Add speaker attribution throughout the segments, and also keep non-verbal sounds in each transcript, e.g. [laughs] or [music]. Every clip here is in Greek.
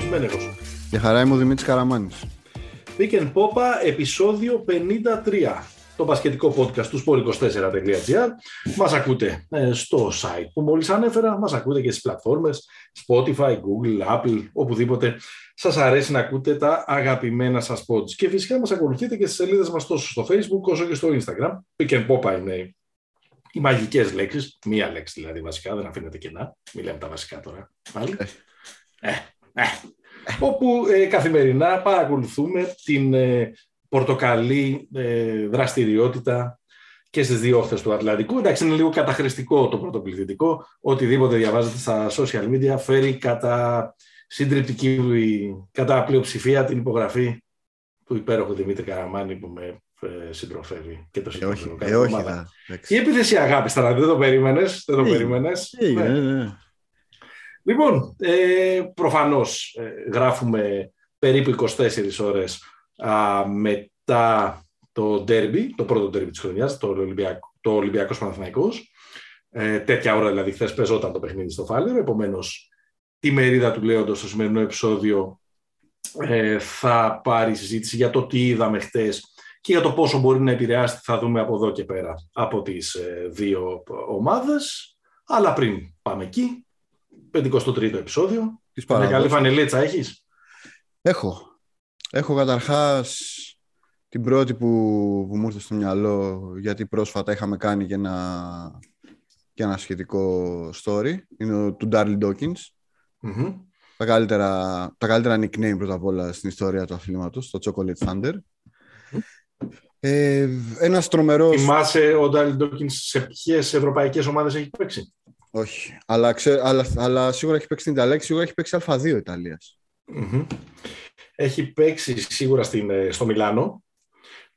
Speaker 1: Παναγιώτης Μένεγος.
Speaker 2: Για χαρά είμαι ο Δημήτρης Καραμάνης.
Speaker 1: Weekend Popa, επεισόδιο 53. Το πασχετικό podcast του sport24.gr. Μας ακούτε ε, στο site που μόλις ανέφερα, μας ακούτε και στις πλατφόρμες Spotify, Google, Apple, οπουδήποτε σας αρέσει να ακούτε τα αγαπημένα σας pods. Και φυσικά μας ακολουθείτε και στις σελίδες μας τόσο στο Facebook όσο και στο Instagram. Weekend Popa είναι οι μαγικές λέξεις, μία λέξη δηλαδή βασικά, δεν αφήνετε κενά. Μιλάμε τα βασικά τώρα πάλι. Ε, ε. Όπου ε, καθημερινά παρακολουθούμε την ε, πορτοκαλί ε, δραστηριότητα και στις δύο όχθες του Ατλαντικού. Εντάξει, είναι λίγο καταχρηστικό το πρωτοπληθυντικό. Οτιδήποτε διαβάζετε στα social media φέρει κατά συντριπτική, κατά πλειοψηφία την υπογραφή του υπέροχου Δημήτρη Καραμάνη που με ε, συντροφεύει και το
Speaker 2: συντροφεύει. Ε, όχι,
Speaker 1: Η επίθεση αγάπη τώρα, δεν το περίμενες. Δεν το περίμενες.
Speaker 2: Ναι. ναι.
Speaker 1: Λοιπόν, ε, προφανώς ε, γράφουμε περίπου 24 ώρες α, μετά το ντέρμπι, το πρώτο ντέρμπι της χρονιάς, το, Ολυμπιακό, το Ολυμπιακός Παναθηναϊκός. Ε, τέτοια ώρα δηλαδή χθες παίζονταν το παιχνίδι στο Φάλερο, επομένως τη μερίδα του λέοντος στο σημερινό επεισόδιο ε, θα πάρει συζήτηση για το τι είδαμε χτες και για το πόσο μπορεί να επηρεάσει θα δούμε από εδώ και πέρα από τις ε, δύο ομάδες. Αλλά πριν πάμε εκεί, 53ο επεισόδιο. Μια καλή φανελίτσα έχεις;
Speaker 2: Έχω. Έχω καταρχάς την πρώτη που, που μου ήρθε στο μυαλό γιατί πρόσφατα είχαμε κάνει και ένα, και ένα σχετικό story. Είναι το του Darryl Dawkins. Τα, καλύτερα, τα καλύτερα nickname πρώτα απ' όλα στην ιστορία του αθλήματος, το Chocolate Thunder. Ε, ένας τρομερός...
Speaker 1: Θυμάσαι ο Ντάριλ Ντόκινς σε ποιες ευρωπαϊκές ομάδες έχει παίξει;
Speaker 2: Όχι, αλλά, ξέ, αλλά, αλλά σίγουρα έχει παίξει την Ιταλία σίγουρα έχει παίξει Α2 Ιταλίας.
Speaker 1: Mm-hmm. Έχει παίξει σίγουρα στην, ε, στο Μιλάνο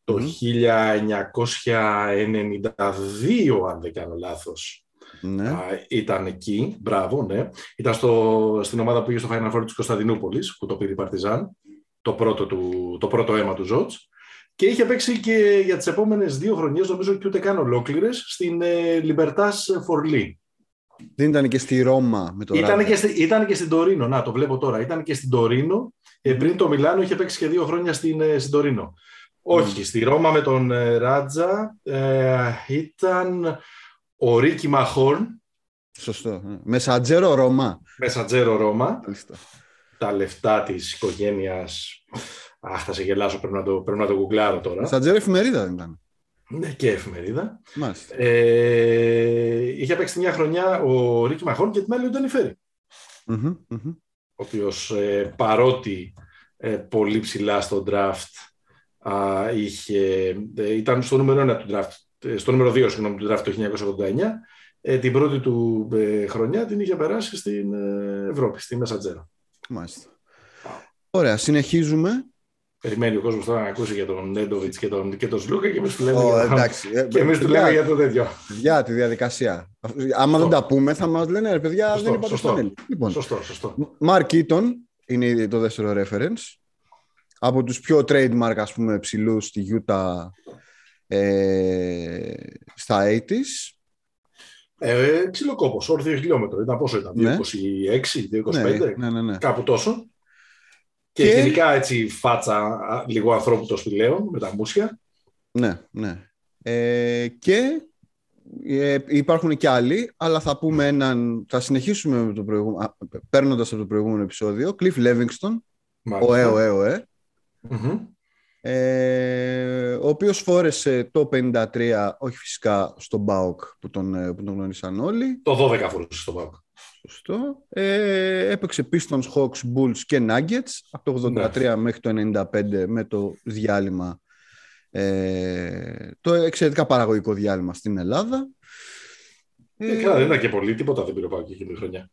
Speaker 1: το mm-hmm. 1992, αν δεν κάνω λάθος. Ναι. Α, ήταν εκεί, μπράβο, ναι. Ήταν στο, στην ομάδα που πήγε στο Final Four της Κωνσταντινούπολης, που το πήρε η Παρτιζάν, το πρώτο, του, το πρώτο αίμα του Ζότς. Και είχε παίξει και για τις επόμενες δύο χρονιές, νομίζω και ούτε καν ολόκληρες, στην ε, Λιμπερτάς Φορλή.
Speaker 2: Δεν ήταν και στη Ρώμα με το
Speaker 1: ήταν και, στη, ήταν και στην Τωρίνο, να το βλέπω τώρα. Ήταν και στην Τωρίνο. Ε, πριν το Μιλάνο είχε παίξει και δύο χρόνια στην, ε, στην Τωρίνο. Όχι, στη Ρώμα με τον ε, Ράτζα ε, ήταν ο Ρίκι Μαχόρν.
Speaker 2: Σωστό. Μεσατζέρο Ρώμα.
Speaker 1: Μεσατζέρο Ρώμα. Τα λεφτά της οικογένειας Αχ, θα σε γελάσω, πρέπει να το, πρέπει να το γκουγκλάρω τώρα.
Speaker 2: Στα τζέρ εφημερίδα δεν ήταν.
Speaker 1: Ναι, και εφημερίδα. Μάλιστα. Ε, είχε παίξει μια χρονιά ο Ρίκη Μαχών και την άλλη ο Ντανιφέρη.
Speaker 2: Mm-hmm, mm-hmm.
Speaker 1: Ο οποίος ε, παρότι ε, πολύ ψηλά στο draft α, είχε, ε, ήταν στο νούμερο 1 του draft, ε, στο νούμερο 2 συγγνώμη, του draft το 1989, ε, την πρώτη του χρονιά την είχε περάσει στην Ευρώπη, στη Μεσατζέρα.
Speaker 2: Μάλιστα. Ωραία, συνεχίζουμε.
Speaker 1: Περιμένει ο κόσμος τώρα να ακούσει για τον Νέντοβιτς και τον, και τον Σλούκα και εμείς του λέμε, oh, για, ε, και εμείς του λέμε για το τέτοιο.
Speaker 2: Για τη διαδικασία. Άμα δεν τα πούμε, θα μας λένε ρε παιδιά, σωστό, δεν είπατε στον
Speaker 1: Λοιπόν, σωστό, σωστό.
Speaker 2: Μαρκ Ήτον είναι το δεύτερο reference. Από τους πιο trademark, ας πούμε, ψηλούς στη Utah ε, στα 80s.
Speaker 1: Ε, ψιλοκόπο, όρθιο χιλιόμετρο. Ήταν πόσο ήταν, ναι. 26, 25, ναι, ναι, ναι, ναι. κάπου τόσο. Και, και γενικά έτσι φάτσα λίγο ανθρώπου το σπηλαίων με τα μουσια.
Speaker 2: Ναι, ναι. Ε, και ε, υπάρχουν και άλλοι, αλλά θα πούμε έναν, θα συνεχίσουμε με το προηγούμενο, παίρνοντας από το προηγούμενο επεισόδιο, Cliff Levingston, ο ΕΟ ΕΟ ΕΟ, ε, ο οποίος φόρεσε το 53, όχι φυσικά στον ΠΑΟΚ που τον, ε, που τον γνώρισαν όλοι.
Speaker 1: Το 12 φόρεσε στον ΠΑΟΚ.
Speaker 2: Σωστό. Ε, έπαιξε Pistons, Hawks, Bulls και Nuggets από το 83 ναι. μέχρι το 95 με το διάλειμμα ε, το εξαιρετικά παραγωγικό διάλειμμα στην Ελλάδα.
Speaker 1: Ε, ε δεν ήταν και πολύ, τίποτα δεν πήρε πάω και εκείνη τη χρονιά.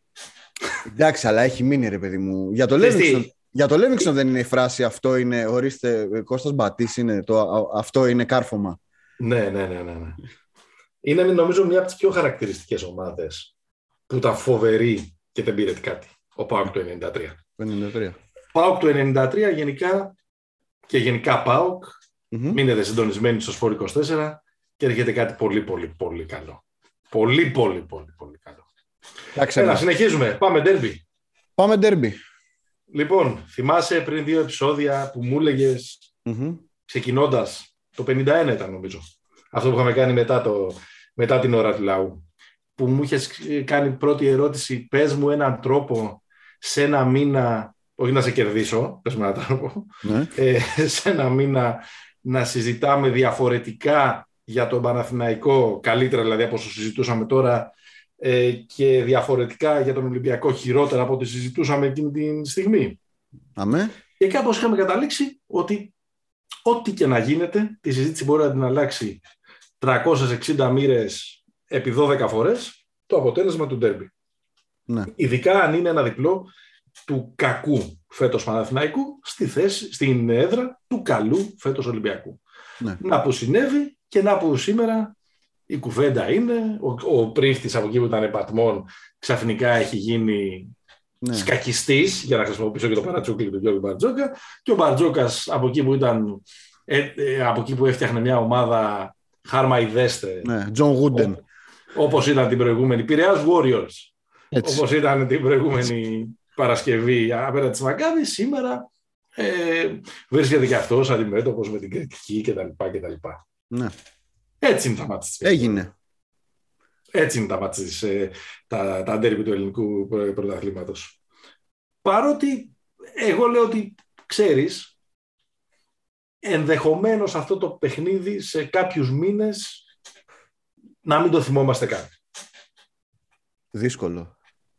Speaker 2: Εντάξει, αλλά έχει μείνει ρε παιδί μου. Για το Livingston, για το Livingston δεν είναι η φράση αυτό είναι, ορίστε, Κώστας Μπατής είναι, το, αυτό είναι κάρφωμα.
Speaker 1: Ναι, ναι, ναι, ναι. ναι. Είναι νομίζω μια από τις πιο χαρακτηριστικές ομάδες που ήταν φοβερή και δεν πήρε κάτι. Ο Πάουκ του 93.
Speaker 2: 93.
Speaker 1: Πάουκ του 93 γενικά και γενικά Πάουκ. Mm-hmm. Μείνετε συντονισμένοι στο Σπόρ 24 και έρχεται κάτι πολύ πολύ πολύ καλό. Πολύ πολύ πολύ πολύ καλό. Έλα, συνεχίζουμε. Πάμε ντέρμπι.
Speaker 2: Πάμε ντέρμπι.
Speaker 1: Λοιπόν, θυμάσαι πριν δύο επεισόδια που μου έλεγες
Speaker 2: Μμμ.
Speaker 1: ξεκινώντας. Το 51 ήταν νομίζω. Αυτό που είχαμε κάνει μετά, το, μετά την ώρα του λαού. Που μου είχες κάνει πρώτη ερώτηση, πες μου έναν τρόπο σε ένα μήνα, όχι να σε κερδίσω, πες μου έναν τρόπο,
Speaker 2: Ναι.
Speaker 1: ε, [laughs] σε ένα μήνα να συζητάμε διαφορετικά για τον Παναθηναϊκό, καλύτερα δηλαδή από όσο συζητούσαμε τώρα, ε, και διαφορετικά για τον Ολυμπιακό χειρότερα από ό,τι συζητούσαμε εκείνη τη στιγμή.
Speaker 2: Αμέ.
Speaker 1: Και κάπως είχαμε καταλήξει ότι ό,τι και να γίνεται, τη συζήτηση μπορεί να την αλλάξει 360 μοίρες επί 12 φορές το αποτέλεσμα του ντέρμπι.
Speaker 2: Ναι.
Speaker 1: Ειδικά αν είναι ένα διπλό του κακού φέτος Παναθηναϊκού στη θέση, στην έδρα του καλού φέτος Ολυμπιακού.
Speaker 2: Ναι.
Speaker 1: Να που συνέβη και να που σήμερα η κουβέντα είναι, ο, ο Πρίφτης από εκεί που ήταν πατμόν ξαφνικά έχει γίνει
Speaker 2: Ναι.
Speaker 1: σκακιστής, για να χρησιμοποιήσω και το παρατσούκλι του Γιώργου Μπαρτζόκα, και ο Μπαρτζόκας από εκεί που ήταν, ε, ε, από εκεί που έφτιαχνε μια ομάδα χάρμα ιδέσθαι,
Speaker 2: Ναι. Τζον Γούντεν.
Speaker 1: Όπως ήταν την προηγούμενη, Πειραιάς Warriors,
Speaker 2: Έτσι.
Speaker 1: όπως ήταν την προηγούμενη Παρασκευή απέναντι της Μακάμπι, σήμερα ε, βρίσκεται και αυτός αντιμέτωπος με την κριτική κτλ. κτλ.
Speaker 2: Ναι.
Speaker 1: Έτσι είναι τα μάτια της.
Speaker 2: Έγινε.
Speaker 1: Έτσι είναι τα μάτια της, ε, τα, τα ντέρμπι του ελληνικού πρω- πρωταθλήματος. Παρότι εγώ λέω ότι ξέρεις, ενδεχομένως αυτό το παιχνίδι σε κάποιους μήνες να μην το θυμόμαστε καν.
Speaker 2: Δύσκολο.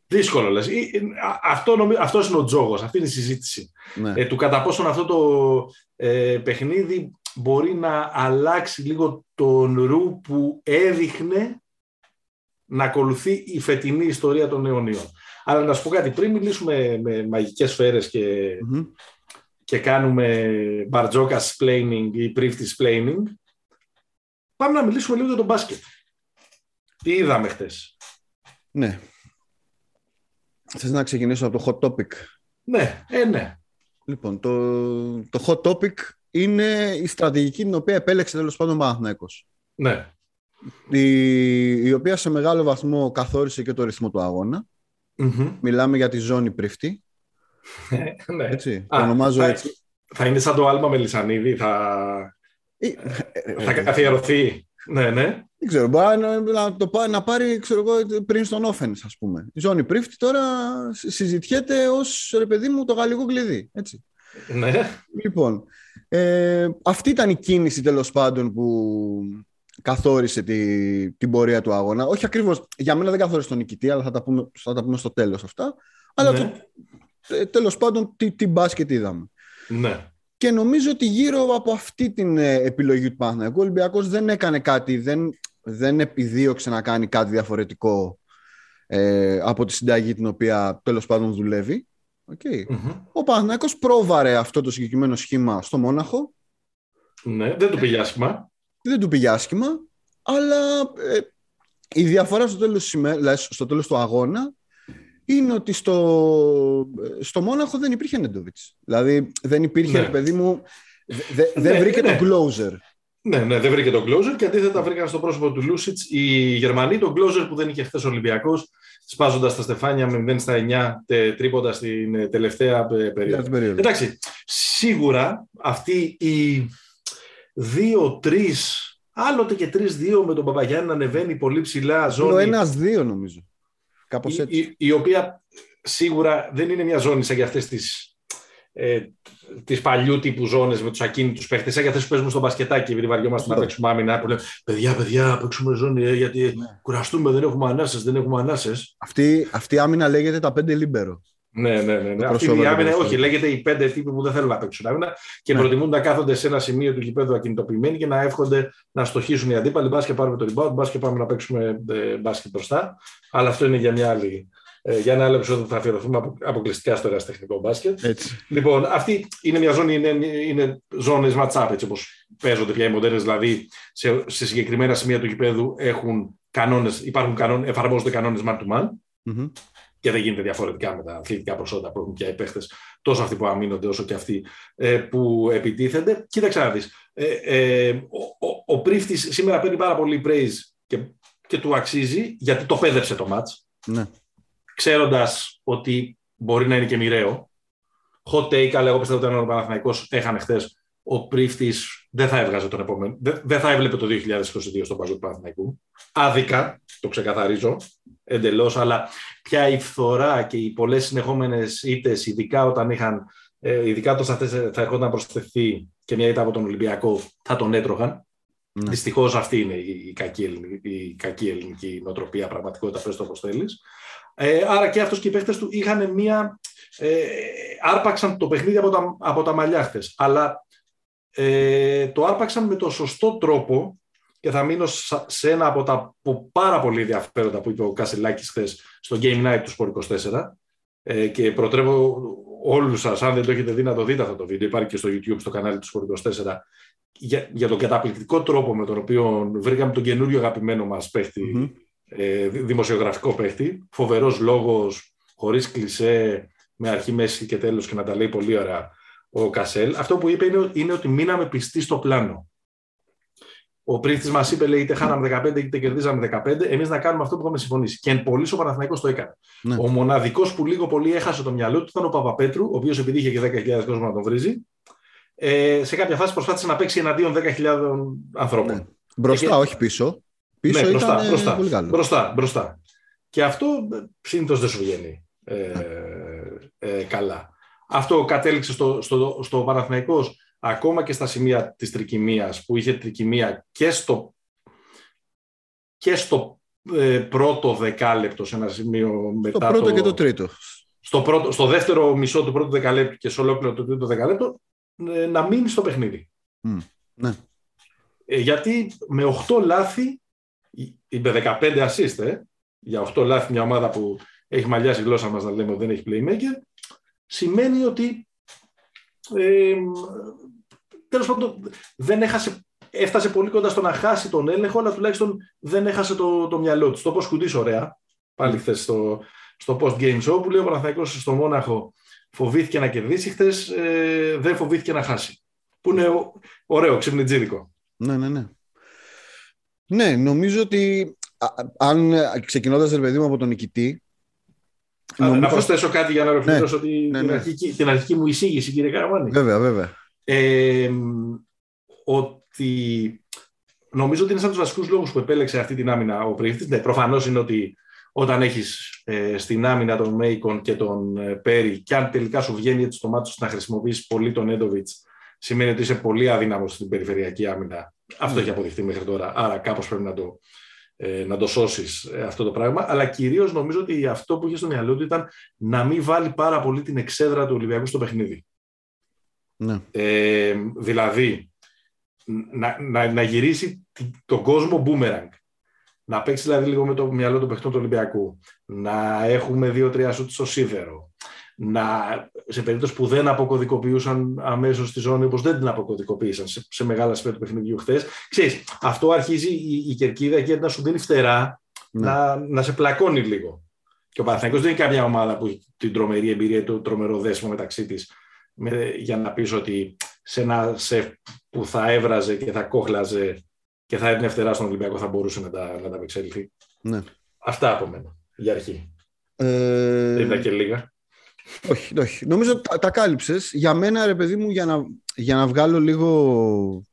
Speaker 1: Δύσκολο λες. Ε, ε, α- Αυτό, νομι- αυτός είναι ο τζόγος, αυτή είναι η συζήτηση.
Speaker 2: Ναι.
Speaker 1: Ε, του κατά πόσον αυτό το ε, παιχνίδι μπορεί να αλλάξει λίγο τον ρου που έδειχνε να ακολουθεί η φετινή ιστορία των αιωνίων. Αλλά να σου πω κάτι, πριν μιλήσουμε με μαγικές σφαίρες και,
Speaker 2: Μμμ.
Speaker 1: και κάνουμε μπαρτζόκας splaining ή πρίφτης splaining, πάμε να μιλήσουμε λίγο για τον μπάσκετ. Τι είδαμε χτες;
Speaker 2: Ναι. Θες να ξεκινήσω από το hot topic;
Speaker 1: Ναι, ε, ναι.
Speaker 2: Λοιπόν, το, το hot topic είναι η στρατηγική την οποία επέλεξε τέλος πάντων ο Παναθηναίκος.
Speaker 1: Ναι,
Speaker 2: Η, η οποία σε μεγάλο βαθμό καθόρισε και το ρυθμό του αγώνα.
Speaker 1: Μμμ.
Speaker 2: Μιλάμε για τη ζώνη πρίφτη,
Speaker 1: ναι.
Speaker 2: έτσι.
Speaker 1: Α,
Speaker 2: το ονομάζω
Speaker 1: θα-
Speaker 2: έτσι.
Speaker 1: Θα είναι σαν το άλμα Μελισανίδη, θα,
Speaker 2: Ε,
Speaker 1: θα καθιερωθεί. Ναι, ναι.
Speaker 2: Δεν ξέρω, μπορεί να, να το πάει, να πάρει ξέρω εγώ, πριν στον Όφεν, ας πούμε. Η ζώνη πρίφτη τώρα συ- συζητιέται ως, ρε παιδί μου, το γαλλικό κλειδί, έτσι.
Speaker 1: ναι.
Speaker 2: Λοιπόν, ε, αυτή ήταν η κίνηση τέλος πάντων που καθόρισε τη, την πορεία του αγώνα. Όχι ακριβώς, για μένα δεν καθόρισε τον νικητή, αλλά θα τα πούμε, θα τα πούμε στο τέλος αυτά. Αλλά
Speaker 1: ναι.
Speaker 2: το, ε, τέλος πάντων τι, τι μπάσκετ είδαμε.
Speaker 1: ναι.
Speaker 2: Και νομίζω ότι γύρω από αυτή την ε, επιλογή του Παναθηναϊκού, ο Ολυμπιακός δεν έκανε κάτι, δεν, δεν επιδίωξε να κάνει κάτι διαφορετικό ε, από τη συνταγή την οποία τέλος πάντων δουλεύει. Okay.
Speaker 1: Μμμ.
Speaker 2: Ο Παναθηναϊκός πρόβαρε αυτό το συγκεκριμένο σχήμα στο Μόναχο.
Speaker 1: ναι. Δεν του πήγε άσχημα.
Speaker 2: Δεν του πήγε άσχημα, αλλά ε, η διαφορά στο τέλος, της ημέ- δηλαδή στο τέλος του αγώνα είναι ότι στο, στο Μόναχο δεν υπήρχε Νέντοβιτς. Δηλαδή δεν υπήρχε,
Speaker 1: Ναι.
Speaker 2: ρε παιδί μου, δε- δε- δεν
Speaker 1: Ναι,
Speaker 2: βρήκε
Speaker 1: ναι.
Speaker 2: το closer.
Speaker 1: Ναι, ναι, δεν βρήκε τον closer και αντίθετα βρήκαν στο πρόσωπο του Λούσιτς οι Γερμανοί τον closer που δεν είχε χθες Ολυμπιακός, σπάζοντας τα στεφάνια με 0 στα 9 τε, τρίποντα στην ε, τελευταία ε,
Speaker 2: Για
Speaker 1: περίοδο.
Speaker 2: την περίοδο.
Speaker 1: Εντάξει, σίγουρα αυτοί οι δύο-τρει, άλλοτε και τρει-δύο με τον Παπαγιάννη να ανεβαίνει πολύ ψηλά
Speaker 2: Το
Speaker 1: ζώνη.
Speaker 2: ένας-δύο νομίζω. Κάπως
Speaker 1: η,
Speaker 2: έτσι.
Speaker 1: η, η οποία σίγουρα δεν είναι μια ζώνη σαν για αυτές τις, ε, τις παλιού τύπου ζώνες με τους ακίνητους παίχτες, σαν για αυτές που παίζουμε στο μπασκετάκι, επειδή βαριόμαστε να
Speaker 2: Αυτό.
Speaker 1: παίξουμε άμυνα, που λέμε, παιδιά, παιδιά, παίξουμε ζώνη, ε, γιατί
Speaker 2: Ναι.
Speaker 1: κουραστούμε, δεν έχουμε ανάσες, δεν έχουμε ανάσες.
Speaker 2: Αυτή, αυτή η άμυνα λέγεται τα πέντε λίμπερο.
Speaker 1: Ναι, ναι, ναι. ναι.
Speaker 2: Το
Speaker 1: Αυτή η
Speaker 2: crossover
Speaker 1: άμυνα,
Speaker 2: το
Speaker 1: όχι,
Speaker 2: crossover.
Speaker 1: λέγεται οι πέντε τύποι που δεν θέλουν να παίξουν άμυνα και
Speaker 2: Ναι.
Speaker 1: προτιμούν να κάθονται σε ένα σημείο του γηπέδου ακινητοποιημένοι και να εύχονται να στοχίσουν οι αντίπαλοι. Μπας και πάρουμε το rebound, μπας και πάμε να παίξουμε ε, μπάσκετ μπροστά. Αλλά αυτό είναι για, μια άλλη, ε, για ένα άλλο επεισόδιο που θα αφιερωθούμε απο- αποκλειστικά στο ερασιτεχνικό μπάσκετ.
Speaker 2: Έτσι.
Speaker 1: Λοιπόν, αυτή είναι μια ζώνη, είναι, είναι ζώνες match-up, έτσι όπως παίζονται πια οι μοντέρνες, δηλαδή σε, σε συγκεκριμένα σημεία του γηπέδου έχουν κανόνες, υπάρχουν κανόνες, εφαρμόζονται κανόνες man-to-man
Speaker 2: Μμμ.
Speaker 1: Και δεν γίνεται διαφορετικά με τα αθλητικά προσόντα που έχουν πια οι παίχτες, τόσο αυτοί που αμήνονται όσο και αυτοί ε, που επιτίθενται. Κοίταξε να δεις, ε, ε, ο, ο, ο Πρίφτης σήμερα παίρνει πάρα πολύ praise και, και του αξίζει γιατί το πέδεψε το μάτς,
Speaker 2: Ναι.
Speaker 1: ξέροντας ότι μπορεί να είναι και μοιραίο hot take, αλλά εγώ πιστεύω ότι αν ο Παναθηναϊκός έχανε χθες, ο πρίφτης δεν θα έβγαζε τον επόμενο. Δεν, θα έβλεπε το 2022 στον παγκόσμιο του Παναθηναϊκού. Άδικα, το ξεκαθαρίζω εντελώς, αλλά πια η φθορά και οι πολλές συνεχόμενες ήττες, ειδικά όταν είχαν. Ε, ειδικά όταν αυτές θα ερχόταν να προσθεθεί και μια ήττα από τον Ολυμπιακό, θα τον έτρωγαν. Ναι. Δυστυχώς αυτή είναι η κακή, ελληνική, η κακή ελληνική νοοτροπία, πραγματικότητα, πες το όπως θέλεις. Ε, άρα και αυτός και οι παίχτες του είχαν μία... Ε, άρπαξαν το παιχνίδι από τα, από τα μαλλιά Αλλά ε, το άρπαξαν με το σωστό τρόπο και θα μείνω σε ένα από τα πάρα πολύ ενδιαφέροντα που είπε ο Κασελάκης χθες στο Game Night του Sport 24 ε, και προτρέπω όλους σας, αν δεν το έχετε δει να το δείτε αυτό το βίντεο, υπάρχει και στο YouTube στο κανάλι του Sport 24 για, για τον καταπληκτικό τρόπο με τον οποίο βρήκαμε τον καινούριο αγαπημένο μας παιχτη ε, δημοσιογραφικό παίχτη, φοβερός λόγος, χωρίς κλισέ, με αρχή, μέση και τέλος και να τα λέει πολύ ωραία ο Κασέλ. Αυτό που είπε είναι, είναι ότι μείναμε πιστοί στο πλάνο. Ο πρίφτη μας είπε, λέει, είτε χάναμε 15 είτε κερδίζαμε 15, εμείς να κάνουμε αυτό που είχαμε συμφωνήσει. Και εν πολύ ο Παναθηναϊκός το έκανε. Ναι. Ο μοναδικός που λίγο πολύ έχασε το μυαλό του ήταν ο Παπαπέτρου, ο οποίος επειδή είχε και 10.000 κόσμο να τον βρίζει, ε, σε κάποια φάση προσπάθησε να παίξει εναντίον 10.000 ανθρώπων. Ναι.
Speaker 2: Μπροστά, και... όχι πίσω. Πίσω
Speaker 1: ναι, μπροστά,
Speaker 2: ήταν
Speaker 1: μπροστά,
Speaker 2: πολύ καλό.
Speaker 1: Μπροστά, μπροστά. Και αυτό συνήθως δεν σου βγαίνει ε, ε, καλά. Αυτό κατέληξε στο, στο, στο Παναθηναϊκός ακόμα και στα σημεία της τρικυμίας που είχε τρικυμία και στο, και στο ε, πρώτο δεκάλεπτο σε ένα σημείο μετά
Speaker 2: το πρώτο και το τρίτο.
Speaker 1: Στο, πρώτο, στο δεύτερο μισό του πρώτου δεκαλέπτου και σε ολόκληρο το τρίτο δεκαλέπτο ε, να μείνει στο παιχνίδι.
Speaker 2: ναι.
Speaker 1: Ε, γιατί με 8 λάθη, είπε 15 assist, ε, για 8 λάθη μια ομάδα που έχει μαλλιάσει η γλώσσα μας να λέμε ότι δεν έχει playmaker, σημαίνει ότι ε, τέλος πάντων δεν έχασε, έφτασε πολύ κοντά στο να χάσει τον έλεγχο, αλλά τουλάχιστον δεν έχασε το, το μυαλό του. Το πω σκουντής ωραία, πάλι χθες στο, στο post-game show που λέει ο Παναθαϊκός στο Μόναχο φοβήθηκε να κερδίσει, χθες ε, δεν φοβήθηκε να χάσει. Που είναι ωραίο, ξυπνητζίδικο.
Speaker 2: Ναι, ναι, ναι. Ναι, νομίζω ότι αν ξεκινώντας ρε παιδί μου από τον νικητή,
Speaker 1: Νομίζω... Να προσθέσω κάτι για να ολοκληρώσω ναι, την, ναι, ναι. Αρχική, την αρχική μου εισήγηση, κύριε Καραμάνη.
Speaker 2: Βέβαια, βέβαια.
Speaker 1: Ε, ότι νομίζω ότι είναι σαν τους βασικούς λόγους που επέλεξε αυτή την άμυνα ο πρίφτη. Ναι, προφανώς είναι ότι όταν έχεις ε, στην άμυνα τον Μέικον και τον ε, Πέρι, και αν τελικά σου βγαίνει έτσι το μάτι να χρησιμοποιήσει πολύ τον Έντοβιτς, σημαίνει ότι είσαι πολύ αδύναμος στην περιφερειακή άμυνα. Αυτό έχει αποδειχθεί μέχρι τώρα. Άρα κάπως πρέπει να το, ε, να το σώσεις ε, αυτό το πράγμα. Αλλά κυρίως νομίζω ότι αυτό που είχε στο μυαλό του ήταν να μην βάλει πάρα πολύ την εξέδρα του Ολυμπιακού στο παιχνίδι.
Speaker 2: Ναι.
Speaker 1: Ε, δηλαδή, να, να, να γυρίσει τον κόσμο boomerang. Να παίξει δηλαδή λίγο με το μυαλό του παιχτών του Ολυμπιακού. Να έχουμε δύο-τρία σουτ στο σίδερο να, σε περίπτωση που δεν αποκωδικοποιούσαν αμέσως τη ζώνη, όπως δεν την αποκωδικοποίησαν σε, σε μεγάλα σφαίρα του παιχνιδιού χθες. Ξέρεις, αυτό αρχίζει η, η κερκίδα και να σου δίνει φτερά ναι. να, να σε πλακώνει λίγο. Και ο Παναθηναϊκός δεν είναι καμιά ομάδα που έχει την τρομερή εμπειρία, το τρομερό δέσμο μεταξύ της, για να πεις ότι σε ένα σεφ που θα έβραζε και θα κόχλαζε και θα έδινε φτερά στον Ολυμπιακό θα μπορούσε να τα, να τα
Speaker 2: Ναι.
Speaker 1: Αυτά από μένα για αρχή.
Speaker 2: Ε...
Speaker 1: Δεν ήταν και λίγα.
Speaker 2: Όχι, όχι. Νομίζω τα, τα κάλυψες. Για μένα, ρε παιδί μου, για να, για να βγάλω λίγο.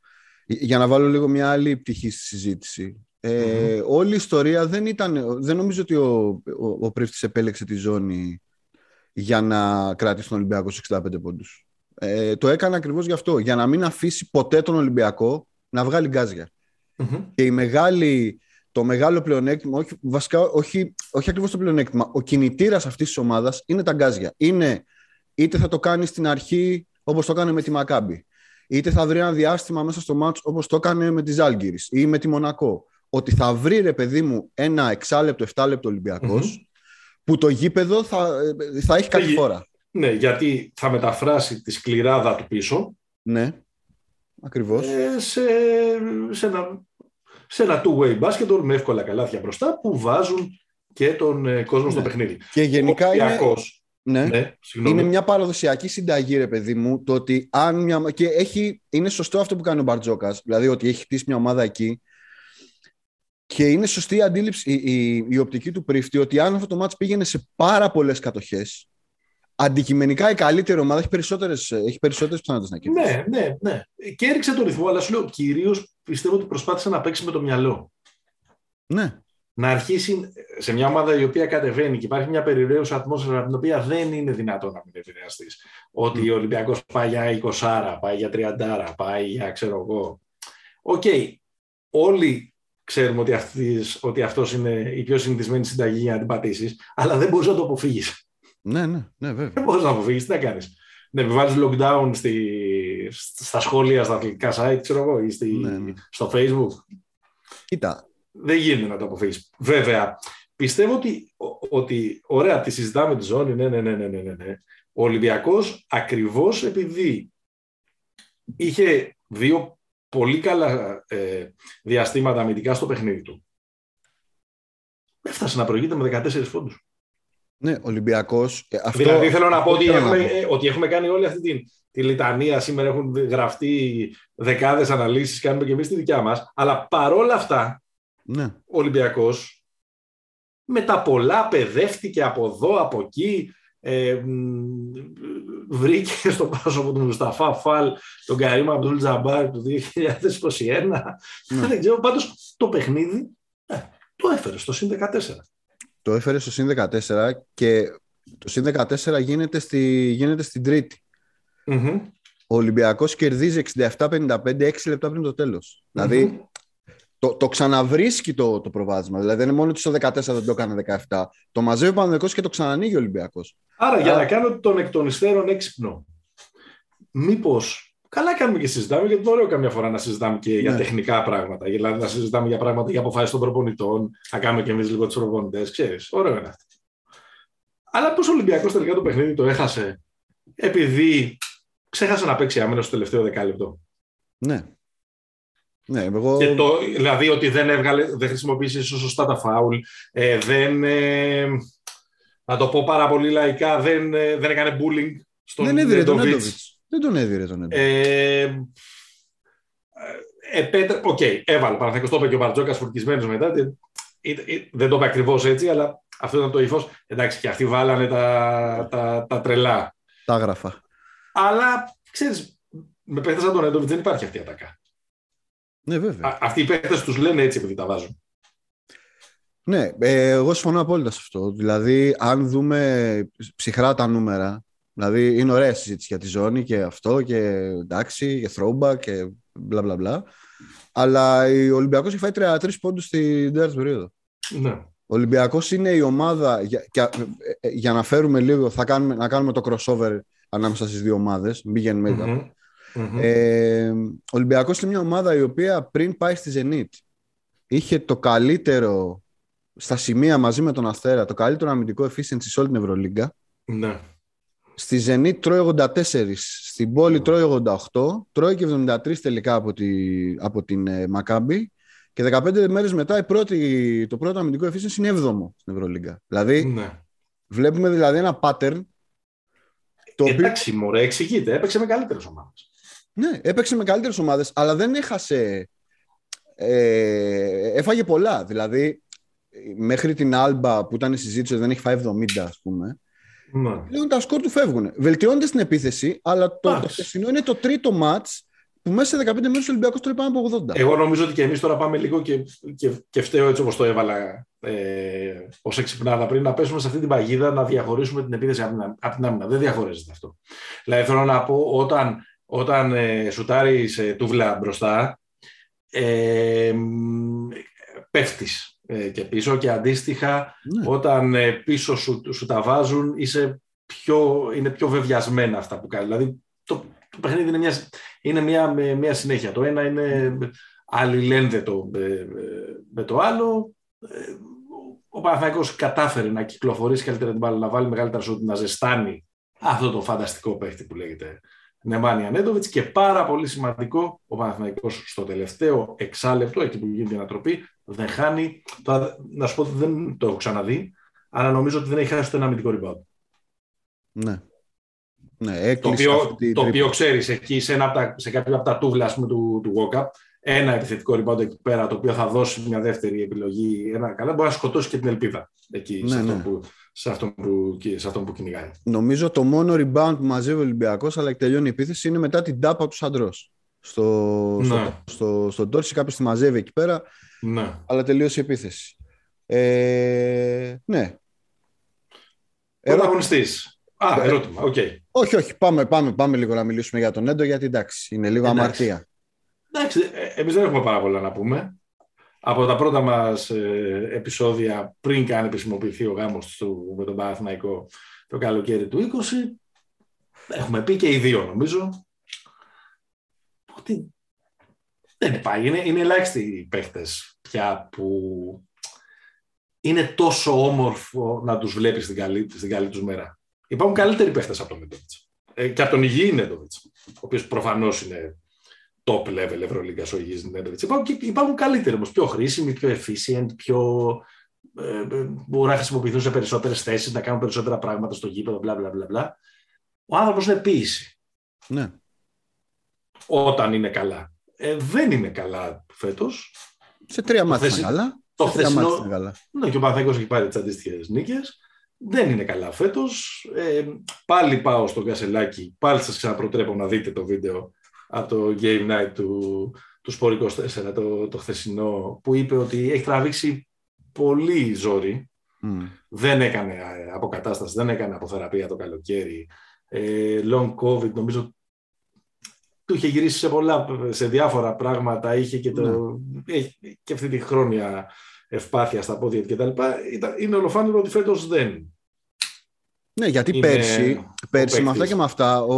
Speaker 2: Για να βάλω λίγο μια άλλη πτυχή στη συζήτηση. Ε, Όλη η ιστορία δεν ήταν. Δεν νομίζω ότι ο, ο, ο Πρίφτης επέλεξε τη ζώνη για να κρατήσει τον Ολυμπιακό στους 65 πόντους. Ε, το έκανε ακριβώς γι' αυτό. Για να μην αφήσει ποτέ τον Ολυμπιακό να βγάλει Και η μεγάλη το μεγάλο πλεονέκτημα, όχι, βασικά όχι, όχι ακριβώς το πλεονέκτημα, ο κινητήρας αυτής της ομάδας είναι τα γκάζια. Είναι είτε θα το κάνει στην αρχή όπως το έκανε με τη Μακάμπη, είτε θα βρει ένα διάστημα μέσα στο μάτς όπως το έκανε με τη Ζάλγκυρης ή με τη Μονακό. Ότι θα βρει ρε παιδί μου ένα εξάλεπτο, εφτάλεπτο που το γήπεδο θα, θα έχει κάτι φορά.
Speaker 1: Ναι, γιατί θα μεταφράσει τη σκληράδα του πίσω.
Speaker 2: Ναι, ακριβώς.
Speaker 1: Ε, σε, σε ένα σε ένα two-way basketball με εύκολα καλάθια μπροστά που βάζουν και τον ε, κόσμο στο ναι. παιχνίδι.
Speaker 2: Και γενικά είναι, ναι, ναι είναι μια παραδοσιακή συνταγή, ρε παιδί μου, το ότι αν μια... Και έχει, είναι σωστό αυτό που κάνει ο Μπαρτζόκας, δηλαδή ότι έχει χτίσει μια ομάδα εκεί και είναι σωστή η αντίληψη, η, η, η οπτική του πρίφτη ότι αν αυτό το μάτς πήγαινε σε πάρα πολλές κατοχές, αντικειμενικά η καλύτερη ομάδα έχει περισσότερες, έχει περισσότερες πιθανότητες να κερδίσει.
Speaker 1: Ναι, ναι, ναι. Και έριξε το ρυθμό, αλλά σου λέω κυρίως πιστεύω ότι προσπάθησε να παίξει με το μυαλό.
Speaker 2: Ναι.
Speaker 1: Να αρχίσει σε μια ομάδα η οποία κατεβαίνει και υπάρχει μια περιραίουσα ατμόσφαιρα την οποία δεν είναι δυνατόν να μην επηρεαστείς. Ότι ο Ολυμπιακός πάει για 20, πάει για 30, πάει για ξέρω εγώ. Οκ. Όλοι ξέρουμε ότι, αυτής, ότι αυτός είναι η πιο συνηθισμένη συνταγή για να την πατήσεις, αλλά δεν μπορείς να το αποφύγεις.
Speaker 2: Ναι, ναι, ναι, βέβαια.
Speaker 1: Δεν μπορείς να αποφύγεις, τι να κάνεις. Να επιβάλλεις lockdown στη, στα σχόλια, στα αθλητικά site, ξέρω εγώ, ή στη,
Speaker 2: Ναι, ναι.
Speaker 1: στο Facebook.
Speaker 2: Κοίτα,
Speaker 1: Δεν γίνεται να το αποφύγεις. Βέβαια, πιστεύω ότι, ο- ότι ωραία, τη συζητάμε τη ζώνη, ναι, ναι, ναι, ναι, ναι, ναι, ναι. Ο Ολυμπιακός ακριβώς επειδή είχε δύο πολύ καλά ε, διαστήματα αμυντικά στο παιχνίδι του. Έφτασε να προηγείται με 14 φόντους.
Speaker 2: Ναι, Ολυμπιακός... ε, Αυτό,
Speaker 1: δηλαδή θέλω να πω ότι
Speaker 2: θέλω να
Speaker 1: έχουμε,
Speaker 2: πω.
Speaker 1: ε, ότι έχουμε κάνει όλη αυτή τη, τη λιτανία. Σήμερα έχουν γραφτεί δεκάδες αναλύσεις, κάνουμε και εμείς τη δικιά μας. Αλλά παρόλα αυτά,
Speaker 2: Ναι,
Speaker 1: ο Ολυμπιακός με τα πολλά παιδεύτηκε από εδώ, από εκεί. Ε, μ, βρήκε στο πρόσωπο του Μουσταφά Φαλ τον Καρύμα Αμπτούλ Τζαμπάρ του 2021.
Speaker 2: Ναι.
Speaker 1: Δεν ξέρω, πάντως το παιχνίδι ε, το έφερε στο συν 14.
Speaker 2: Το έφερε στο συν 14 και το συν 14 γίνεται, στη, γίνεται στην Τρίτη.
Speaker 1: Μμμ.
Speaker 2: Ο Ολυμπιακός κερδίζει 67-55 6 λεπτά πριν το τέλος. Δηλαδή το, το ξαναβρίσκει το, το προβάδισμα. Δηλαδή δεν είναι μόνο ότι στο 14 δεν το έκανε 17. Το μαζεύει ο Παναδικός και το ξανανοίγει ο Ολυμπιακός.
Speaker 1: Άρα για
Speaker 2: Α.
Speaker 1: να κάνω τον εκ των υστέρων έξυπνο, μήπως καλά κάνουμε και συζητάμε, γιατί είναι ωραίο καμιά φορά να συζητάμε και για
Speaker 2: Ναι.
Speaker 1: τεχνικά πράγματα. Δηλαδή να συζητάμε για πράγματα για αποφάσεις των προπονητών, να κάνουμε και εμείς λίγο τους προπονητές. Ξέρεις, ωραίο είναι αυτό. Αλλά πώς ο Ολυμπιακός τελικά το παιχνίδι το έχασε, επειδή ξέχασε να παίξει άμυνα στο τελευταίο δεκάλεπτο.
Speaker 2: Ναι. Ναι, εγώ...
Speaker 1: Και το, δηλαδή ότι δεν, έβγαλε, δεν χρησιμοποίησε σωστά τα φάουλ, ε, δεν. Ε, να το πω πάρα πολύ λαϊκά, δεν, ε, δεν έκανε bullying στον
Speaker 2: δεν έδιρε τον
Speaker 1: Νέντοβιτς.
Speaker 2: Έντοβιτς. Δεν τον έδειρε τον Νέντοβιτς.
Speaker 1: Ε, ε, επέτρε- Οκ, έβαλε. Παναθηναϊκός το είπε και ο Μπαρτζόκας φορτισμένος μετά. Ε, ε, ε, Δεν το είπε ακριβώς έτσι, αλλά αυτό ήταν το ύφος. Εντάξει, και αυτοί βάλανε τα, τα, τα τρελά.
Speaker 2: Τα έγραφα.
Speaker 1: Αλλά ξέρεις, με παίχτε σαν τον Νέντοβιτς δεν υπάρχει αυτή η ατάκα.
Speaker 2: Ναι, βέβαια.
Speaker 1: Α, αυτοί οι παίχτε τους λένε έτσι επειδή τα βάζουν.
Speaker 2: Ναι, ε, εγώ συμφωνώ απόλυτα σε αυτό. Δηλαδή, αν δούμε ψυχρά τα νούμερα, δηλαδή είναι ωραία συζήτηση για τη ζώνη και αυτό και εντάξει, και throwback και μπλα μπλα μπλα. Αλλά ο Ολυμπιακός έχει φάει 33 πόντους στην τέταρτη περίοδο.
Speaker 1: Ναι.
Speaker 2: Ο Ολυμπιακός είναι η ομάδα, για, για, ε, για να φέρουμε λίγο, θα κάνουμε, να κάνουμε το crossover ανάμεσα στις δύο ομάδες, μην γίνουμε
Speaker 1: Μμμ. Μμμ.
Speaker 2: ε, ο Ολυμπιακός είναι μια ομάδα η οποία πριν πάει στη Zenit είχε το καλύτερο στα σημεία μαζί με τον Αστέρα, το καλύτερο αμυντικό efficiency σε όλη την Ευρωλίγκα.
Speaker 1: Ναι.
Speaker 2: Στη Zenit τρώει 84, στην πόλη τρώει 88, τρώει και 73 τελικά από, τη, από την ε, Maccabi και 15 μέρες μετά η πρώτη, το πρώτο αμυντικό efficiency είναι 7ο στην Ευρωλίγκα. Δηλαδή
Speaker 1: ναι.
Speaker 2: βλέπουμε δηλαδή ένα pattern το οποίο
Speaker 1: Εντάξει, μωρέ, εξηγείται. Έπαιξε με καλύτερες ομάδες.
Speaker 2: Ναι, έπαιξε με καλύτερες ομάδες, αλλά δεν έχασε. Ε, έφαγε πολλά. Δηλαδή, μέχρι την Άλμπα που ήταν η συζήτηση ότι δεν έχει φάει 70, ας πούμε.
Speaker 1: Ναι.
Speaker 2: Πλέον τα σκορ του φεύγουν. Βελτιώνεται στην επίθεση, αλλά το, το
Speaker 1: Εντάξει.
Speaker 2: χθεσινό είναι το τρίτο ματ που μέσα σε 15 μέρες ο Ολυμπιακός τρώει πάνω από 80.
Speaker 1: Εγώ νομίζω ότι και εμείς τώρα πάμε λίγο και, και, και φταίω έτσι όπως το έβαλα ε, ως εξυπνάδα πριν, να πέσουμε σε αυτή την παγίδα να διαχωρίσουμε την επίθεση από την, άμυνα- από την άμυνα. Δεν διαχωρίζεται αυτό. Δηλαδή θέλω να πω, όταν, όταν ε, σουτάρεις ε, τούβλα μπροστά, ε, μ, πέφτεις ε, και πίσω και αντίστοιχα
Speaker 2: Ναι.
Speaker 1: όταν ε, πίσω σου, σου τα βάζουν είσαι πιο, είναι πιο βεβιασμένα αυτά που κάνει. Δηλαδή το, το παιχνίδι είναι μια, είναι μια, με- μια συνέχεια. Το ένα είναι αλληλένδετο με, με- με το άλλο. Ε, Ο Παναθηναϊκός κατάφερε να κυκλοφορήσει καλύτερα την μπάλα, να βάλει μεγαλύτερα σούτ, να ζεστάνει αυτό το φανταστικό παίχτη που λέγεται Νεμάνια Νέντοβιτς και πάρα πολύ σημαντικό ο Παναθηναϊκός στο τελευταίο εξάλεπτο, εκεί που γίνεται η ανατροπή, δεν χάνει, τώρα, να σου πω ότι δεν το έχω ξαναδεί, αλλά νομίζω ότι δεν έχει χάσει το ένα αμυντικό rebound.
Speaker 2: ναι. Ναι,
Speaker 1: Το
Speaker 2: έκλεισε
Speaker 1: οποίο,
Speaker 2: αυτή την
Speaker 1: το
Speaker 2: τρύπα.
Speaker 1: οποίο ξέρεις, εκεί σε, ένα από τα, σε κάποιο από τα τούβλα ας πούμε, του, του walk-up, ένα επιθετικό rebound εκεί πέρα, το οποίο θα δώσει μια δεύτερη επιλογή, ένα καλά, μπορεί να σκοτώσει και την ελπίδα εκεί, σε,
Speaker 2: Ναι,
Speaker 1: αυτό
Speaker 2: ναι.
Speaker 1: που, σε αυτόν που, σε αυτόν που κυνηγάει.
Speaker 2: Νομίζω το μόνο rebound που μαζεύει ο Ολυμπιακός αλλά τελειώνει η επίθεση είναι μετά την τάπα του Σαντρός. Στο, ναι. στο, στο, στο Τόρση κάποιος τη μαζεύει εκεί πέρα
Speaker 1: ναι.
Speaker 2: αλλά τελείωσε η επίθεση. Ε, ναι.
Speaker 1: Πρωταγωνιστής. Α, ερώτημα, OK. Okay.
Speaker 2: Όχι, όχι, πάμε, πάμε, πάμε λίγο να μιλήσουμε για τον Νέντο γιατί εντάξει, είναι λίγο εντάξει. αμαρτία.
Speaker 1: Εντάξει, ε, εμείς δεν έχουμε πάρα πολλά να πούμε από τα πρώτα μας ε, επεισόδια πριν καν επισημοποιηθεί ο γάμος του με τον Παναθηναϊκό το καλοκαίρι του 20 έχουμε πει και οι δύο νομίζω ότι δεν υπάρχει. Είναι, είναι ελάχιστοι οι παίχτες πια που είναι τόσο όμορφο να τους βλέπεις στην καλή, στην καλή τους μέρα. Υπάρχουν καλύτεροι παίχτες από τον Μέντοβιτς. Ε, και από τον υγιή Νέντοβιτς, ο οποίος προφανώς είναι top level Ευρωλίγκα ο Υγιής Νέντοβιτς. Υπάρχουν, υπάρχουν καλύτεροι όμως, πιο χρήσιμοι, πιο efficient, πιο... Ε, ε, μπορούν να χρησιμοποιηθούν σε περισσότερες θέσεις, να κάνουν περισσότερα πράγματα στο γήπεδο, μπλα μπλα μπλα. Ο άνθρωπος είναι ποιήση.
Speaker 2: Ναι.
Speaker 1: Όταν είναι καλά. Ε, δεν είναι καλά φέτος.
Speaker 2: Σε τρία μάτια είναι καλά.
Speaker 1: Το χθεσινό... καλά. Ναι, και ο Παναθέκος έχει πάρει τις αντίστοιχες νίκες. Δεν είναι καλά φέτος. Ε, πάλι πάω στο Κασελάκι. Πάλι σας ξαναπροτρέπω να δείτε το βίντεο από το Game Night του, του Sport 24, το, το χθεσινό, που είπε ότι έχει τραβήξει πολύ ζόρι. Δεν έκανε ε, αποκατάσταση, δεν έκανε αποθεραπεία το καλοκαίρι. Ε, long COVID, νομίζω του είχε γυρίσει σε, πολλά, σε διάφορα πράγματα, είχε και, το, ναι. και αυτή τη χρόνια ευπάθεια στα πόδια κτλ. Είναι ολοφάνερο ότι φέτος δεν.
Speaker 2: Ναι, γιατί πέρσι, πέρσι με αυτά και με αυτά, ο,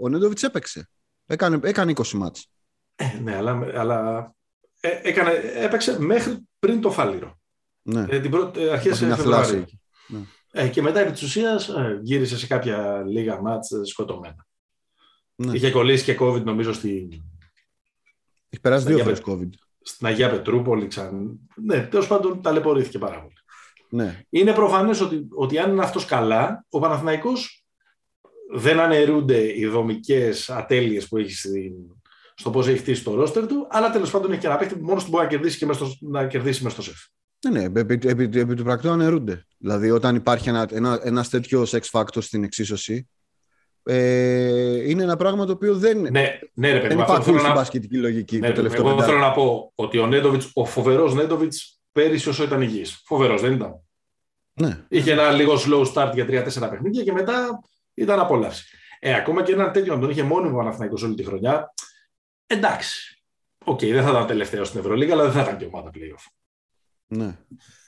Speaker 2: ο Νέντοβιτς έπαιξε. Έκανε, έκανε 20 μάτς.
Speaker 1: Ε, ναι, αλλά, αλλά ε, έκανε, έπαιξε μέχρι πριν το φάληρο.
Speaker 2: Ναι.
Speaker 1: Ε, την πρώτη, ε, αρχές Φεβρουάριου. Ναι. Ε, και μετά επί της ουσίας ε, γύρισε σε κάποια λίγα μάτς ε, σκοτωμένα. Ναι. Είχε κολλήσει και COVID νομίζω στη...
Speaker 2: Έχει περάσει δύο φορές COVID.
Speaker 1: Στην Αγία Πετρούπολη ξαν... Ναι, τέλος πάντων ταλαιπωρήθηκε πάρα πολύ.
Speaker 2: Ναι.
Speaker 1: Είναι προφανές ότι, ότι αν είναι αυτός καλά, ο Παναθηναϊκός δεν αναιρούνται οι δομικές ατέλειες που έχει στην, στο πώς έχει χτίσει το ρόστερ του, αλλά τέλος πάντων έχει και ένα παίχτη που μόνος του μπορεί να κερδίσει και μέσα στο, να κερδίσει μέσα στο σεφ.
Speaker 2: Ναι, ναι, επί, επί, επί, του πρακτού αναιρούνται. Δηλαδή, όταν υπάρχει ένα, ένα, ένας τέτοιος sex factor στην εξίσωση, ε, είναι ένα πράγμα το οποίο δεν,
Speaker 1: ναι, ναι, ρε,
Speaker 2: δεν υπάρχει στην να... μπασκετική λογική.
Speaker 1: Ναι, το τελευταίο εγώ θέλω να πω ότι ο Νέντοβιτς, ο φοβερός Νέντοβιτς, πέρυσι όσο ήταν υγιής. Φοβερός, δεν ήταν.
Speaker 2: Ναι.
Speaker 1: Είχε ένα λίγο slow start για 3-4 παιχνίδια και μετά ήταν απόλαυση. Ε, ακόμα και έναν τέτοιο, αν τον είχε μόνιμο Παναθηναϊκός όλη τη χρονιά, εντάξει. OK, okay, δεν θα ήταν τελευταίο στην Ευρωλίγα, αλλά δεν θα ήταν και ομάδα playoff.
Speaker 2: Ναι.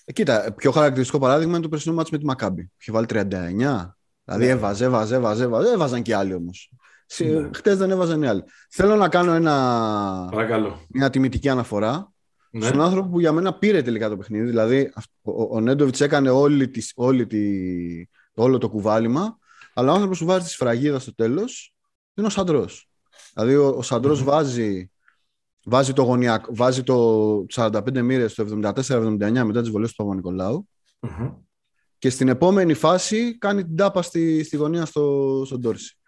Speaker 2: Ε, κοίτα, πιο χαρακτηριστικό παράδειγμα είναι το περσινό ματς με τη Μακάμπι. Είχε βάλει 39. Δηλαδή ναι. έβαζε, έβαζε, έβαζε, έβαζε. Έβαζαν και άλλοι όμως. Ναι. Χτες δεν έβαζαν οι άλλοι. Θέλω να κάνω ένα... μια τιμητική αναφορά ναι. στον άνθρωπο που για μένα πήρε τελικά το παιχνίδι. Δηλαδή, ο, ο Νέντοβιτς έκανε όλη τη, όλη τη, όλο το κουβάλιμα αλλά ο άνθρωπος που βάζει τη σφραγίδα στο τέλος είναι ο Σαντρός. Δηλαδή, ο, ο σαντρο βάζει, βάζει, το γωνιακ, βάζει το 45 μοίρες το 74-79 μετά τις βολές του Παπα-Νικολάου. Και στην επόμενη φάση κάνει την τάπα στη, στη γωνία στο, στον τορση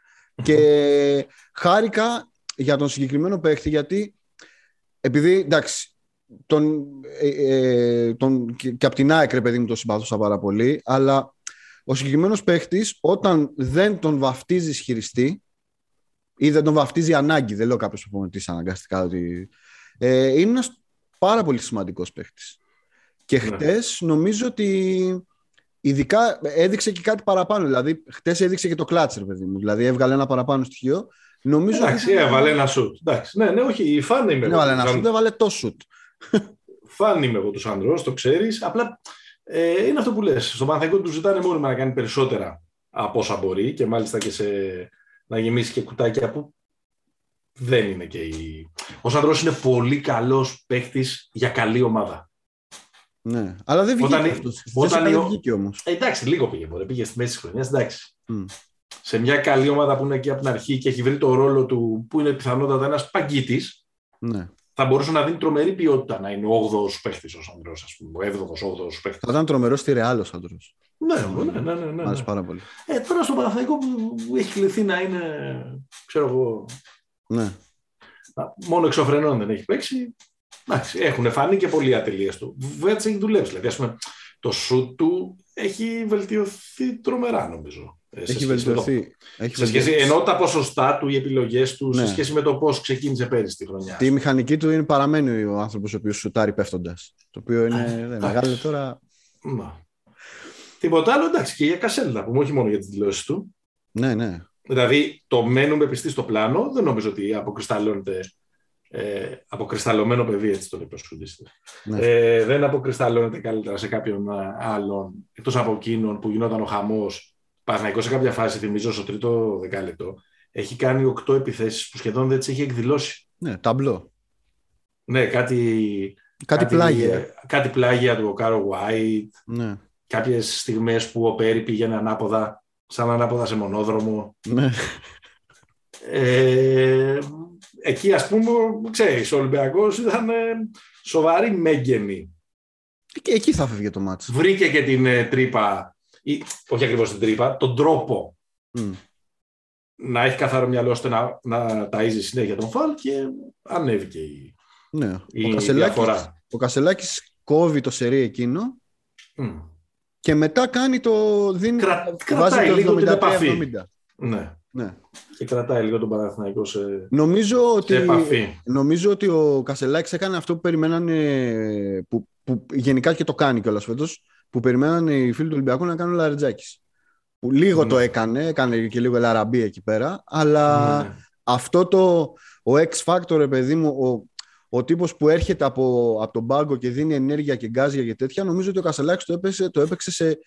Speaker 2: Και χάρηκα για τον συγκεκριμένο παίχτη γιατί επειδή εντάξει τον, ε, ε, τον, και, και από την ΑΕΚ παιδί μου το συμπάθουσα πάρα πολύ αλλά ο συγκεκριμένος παίχτη, όταν δεν τον βαφτίζει χειριστή ή δεν τον βαφτίζει ανάγκη, δεν λέω κάποιος προπονητή αναγκαστικά ότι. Ε, είναι ένας πάρα πολύ σημαντικός παίχτη. Και ναι. χτες νομίζω ότι ειδικά έδειξε και κάτι παραπάνω. Δηλαδή, χτες έδειξε και το κλάτσερ, παιδί μου. Δηλαδή, έβγαλε ένα παραπάνω στοιχείο. Νομίζω
Speaker 1: Εντάξει, ότι... έβαλε ένα σουτ. Εντάξει. Ναι, ναι, όχι, φαν είμαι.
Speaker 2: Έβαλε ένα σουτ, έβαλε το σουτ.
Speaker 1: Φαν είμαι εγώ τους άντρες, το ξέρεις. Απλά ε, είναι αυτό που λες. Στον Παναθαϊκό τους ζητάνε μόνιμα να κάνει περισσότερα από όσα μπορεί και μάλιστα και σε, να γεμίσει και κουτάκια που δεν είναι και η... Ο Σαντρός είναι πολύ καλός παίχτη για καλή ομάδα.
Speaker 2: Ναι, αλλά δεν βγήκε όταν, αυτός. Όταν δεν βγήκε όμως.
Speaker 1: Ε, εντάξει, λίγο πήγε. Μπορεί. Πήγε στη μέση της χρονιάς, εντάξει. Mm. Σε μια καλή ομάδα που είναι εκεί από την αρχή και έχει βρει το ρόλο του που είναι πιθανότατα ένας παγκίτης,
Speaker 2: ναι
Speaker 1: θα μπορούσε να δίνει τρομερή ποιότητα να είναι ο 8ο παίχτης ο Σαντρό, ας πούμε, ο 7ο, 8ο παίχτης.
Speaker 2: Θα ήταν τρομερός στη Ρεάλ ο Σαντρό.
Speaker 1: Ναι, ναι, ναι. ναι, ναι,
Speaker 2: ναι. πάρα πολύ.
Speaker 1: Ε, τώρα στο Παναθαϊκό που έχει κληθεί να είναι, ξέρω εγώ.
Speaker 2: Ναι.
Speaker 1: Μόνο εξωφρενών δεν έχει παίξει. Εντάξει, έχουν φανεί και πολλοί ατελείες του. Βέβαια τις έχει δουλέψει. Δηλαδή, ας πούμε, το σουτ του έχει βελτιωθεί τρομερά νομίζω.
Speaker 2: Ε, έχει βελτιωθεί. Το... Έχει
Speaker 1: σε σχέση, ενώ τα ποσοστά του, οι επιλογές του, ναι. σε σχέση με το πώς ξεκίνησε πέρυσι τη χρονιά.
Speaker 2: Τη μηχανική του είναι παραμένει ο άνθρωπος ο οποίος σουτάρει πέφτοντας. Το οποίο είναι μεγάλο τώρα.
Speaker 1: Μα. Τίποτα άλλο, εντάξει, και για Κασέλ που πούμε, όχι μόνο για τις δηλώσεις του.
Speaker 2: Ναι, ναι.
Speaker 1: Δηλαδή, το μένουμε πιστοί στο πλάνο, δεν νομίζω ότι αποκρισταλώνεται ε, αποκρισταλωμένο παιδί, έτσι τον είπε ο ναι. ε, δεν αποκρισταλώνεται καλύτερα σε κάποιον άλλον, εκτός από εκείνον που γινόταν ο χαμός. Παναγικό σε κάποια φάση, θυμίζω, στο τρίτο δεκάλεπτο, έχει κάνει οκτώ επιθέσεις που σχεδόν δεν τις έχει εκδηλώσει.
Speaker 2: Ναι, ταμπλό.
Speaker 1: Ναι, κάτι.
Speaker 2: Κάτι, πλάγια.
Speaker 1: Κάτι πλάγια του Κάρο White.
Speaker 2: Ναι.
Speaker 1: Κάποιες στιγμές που ο Πέρι πήγαινε ανάποδα, σαν ανάποδα σε μονόδρομο.
Speaker 2: Ναι.
Speaker 1: Ε, εκεί ας πούμε, ξέρεις, ο Ολυμπιακός ήταν ε, σοβαρή μέγενη.
Speaker 2: Και εκεί θα φεύγει το μάτσο.
Speaker 1: Βρήκε και την ε, τρύπα, ή, όχι ακριβώς την τρύπα, τον τρόπο να έχει καθαρό μυαλό ώστε να, να ταΐζει συνέχεια τον φαλ και ανέβηκε η,
Speaker 2: ναι.
Speaker 1: η
Speaker 2: ο
Speaker 1: διαφορά.
Speaker 2: Ο Κασελάκης κόβει το σερί εκείνο και μετά κάνει το... Δίνει,
Speaker 1: Κρα, κρατάει λίγο την επαφή.
Speaker 2: Ναι. Ναι.
Speaker 1: Και κρατάει λίγο τον Παναθηναϊκό σε,
Speaker 2: νομίζω ότι,
Speaker 1: σε επαφή.
Speaker 2: Νομίζω ότι ο Κασελάκης έκανε αυτό που περιμένανε, που, που γενικά και το κάνει κιόλας φέτος, που περιμένανε οι φίλοι του Ολυμπιακού να κάνουν ο Λαριτζάκης. Που λίγο ναι. το έκανε, έκανε και λίγο λαραμπή εκεί πέρα, αλλά ναι. αυτό το, ο X Factor, παιδί μου, ο, ο τύπος που έρχεται από, από τον πάγκο και δίνει ενέργεια και γκάζια και τέτοια, νομίζω ότι ο Κασελάκης το, έπαιξε, το έπαιξε σε,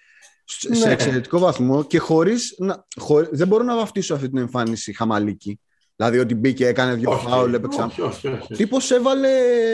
Speaker 2: σε ναι. εξαιρετικό βαθμό και χωρίς να, δεν μπορώ να βαφτίσω αυτή την εμφάνιση χαμαλίκη. Δηλαδή ότι μπήκε, έκανε δύο φάουλ, έπαιξε.
Speaker 1: Όχι, όχι, όχι.
Speaker 2: Τύπος έβαλε.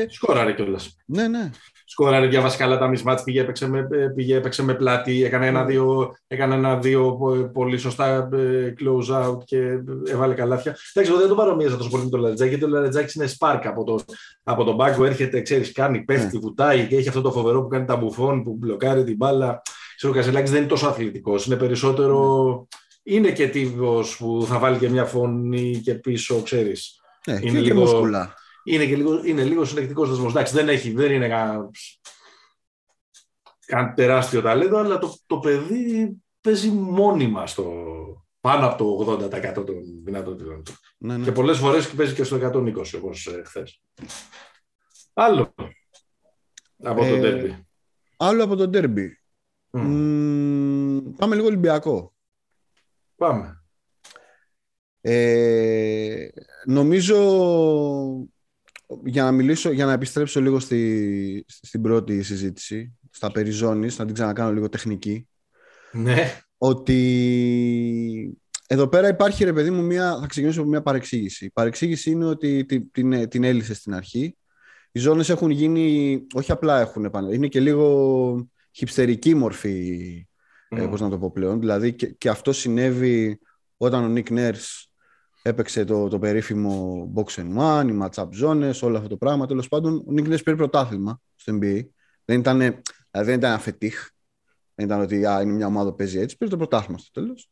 Speaker 1: Σκόραρε κιόλας.
Speaker 2: Ναι, ναι.
Speaker 1: Σκόραρε, διάβασε καλά τα μισμάτς, πήγε, έπαιξε με, πήγε, έπαιξε με πλάτη, έκανε ένα-δύο έκανε ένα-δύο πολύ σωστά ε, close out και έβαλε καλάθια. Εντάξει, εγώ δεν το παρομοίασα τόσο πολύ με τον Λαρετζάκη, γιατί ο Λαρετζάκης είναι σπάρκα από, το, από τον πάγκο, έρχεται, ξέρεις, κάνει, πέφτει, ναι. βουτάει και έχει αυτό το φοβερό που κάνει τα μπουφών, που μπλοκάρει την μπάλα. Ξέρω, ο Κασελάκης δεν είναι τόσο αθλητικός, είναι περισσότερο... Είναι και τύπος που θα βάλει και μια φωνή και πίσω, ξέρεις.
Speaker 2: Ναι, είναι και λίγο... μοσκουλά.
Speaker 1: Είναι, και λίγο, είναι λίγο συνεκτικός δεσμός. Εντάξει, δεν, έχει, δεν είναι καν, καν τεράστιο ταλέντο, αλλά το, το παιδί παίζει μόνιμα στο, πάνω από το 80% των δυνατότητων του. Ναι, ναι. Και πολλές φορές παίζει και στο 120, όπως ε, χθες. Άλλο από ε, τον τέρμπι.
Speaker 2: Άλλο από τον τέρμπι πάμε λίγο Ολυμπιακό.
Speaker 1: Πάμε.
Speaker 2: Ε, νομίζω για να μιλήσω, για να επιστρέψω λίγο στη, στην πρώτη συζήτηση, στα περιζώνης, να την ξανακάνω λίγο τεχνική.
Speaker 1: Ναι.
Speaker 2: Ότι εδώ πέρα υπάρχει ρε παιδί μου μια, θα ξεκινήσω από μια παρεξήγηση. Η παρεξήγηση είναι ότι την, την, την έλυσε στην αρχή. Οι ζώνες έχουν γίνει, όχι απλά έχουν είναι και λίγο χυψτερική μορφή, mm. ε, πώς να το πω πλέον. Δηλαδή και, και αυτό συνέβη όταν ο Nick Nurse έπαιξε το, το περίφημο box and one, οι match-up zones, όλο αυτό το πράγμα. Τέλος πάντων, ο Nick Nurse πήρε πρωτάθλημα στο NBA. Δεν ήταν, δηλαδή δεν ήταν αφετήχ. Δεν ήταν ότι α, είναι μια ομάδα που παίζει έτσι. Πήρε το πρωτάθλημα στο τέλος.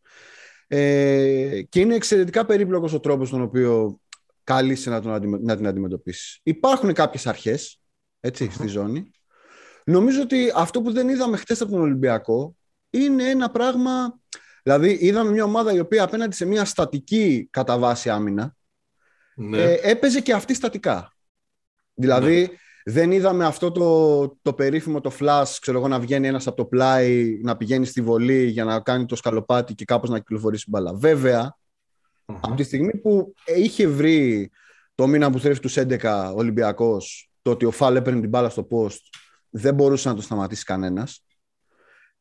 Speaker 2: Ε, και είναι εξαιρετικά περίπλοκος ο τρόπος τον οποίο κάλεσε να, τον, να την αντιμετωπίσεις. Υπάρχουν κάποιες αρχές στη ζώνη Νομίζω ότι αυτό που δεν είδαμε χθες από τον Ολυμπιακό είναι ένα πράγμα. Δηλαδή, είδαμε μια ομάδα η οποία απέναντι σε μια στατική κατά βάση άμυνα ναι. ε, έπαιζε και αυτή στατικά. Δηλαδή, ναι. δεν είδαμε αυτό το, το περίφημο το flash, ξέρω εγώ, να βγαίνει ένας από το πλάι, να πηγαίνει στη βολή για να κάνει το σκαλοπάτι και κάπως να κυκλοφορήσει μπάλα. Βέβαια, από τη στιγμή που είχε βρει το μήνα που θρέφει τους 11 ο Ολυμπιακός, το ότι ο Φάλ έπαιρνε την μπάλα στο post δεν μπορούσε να το σταματήσει κανένας.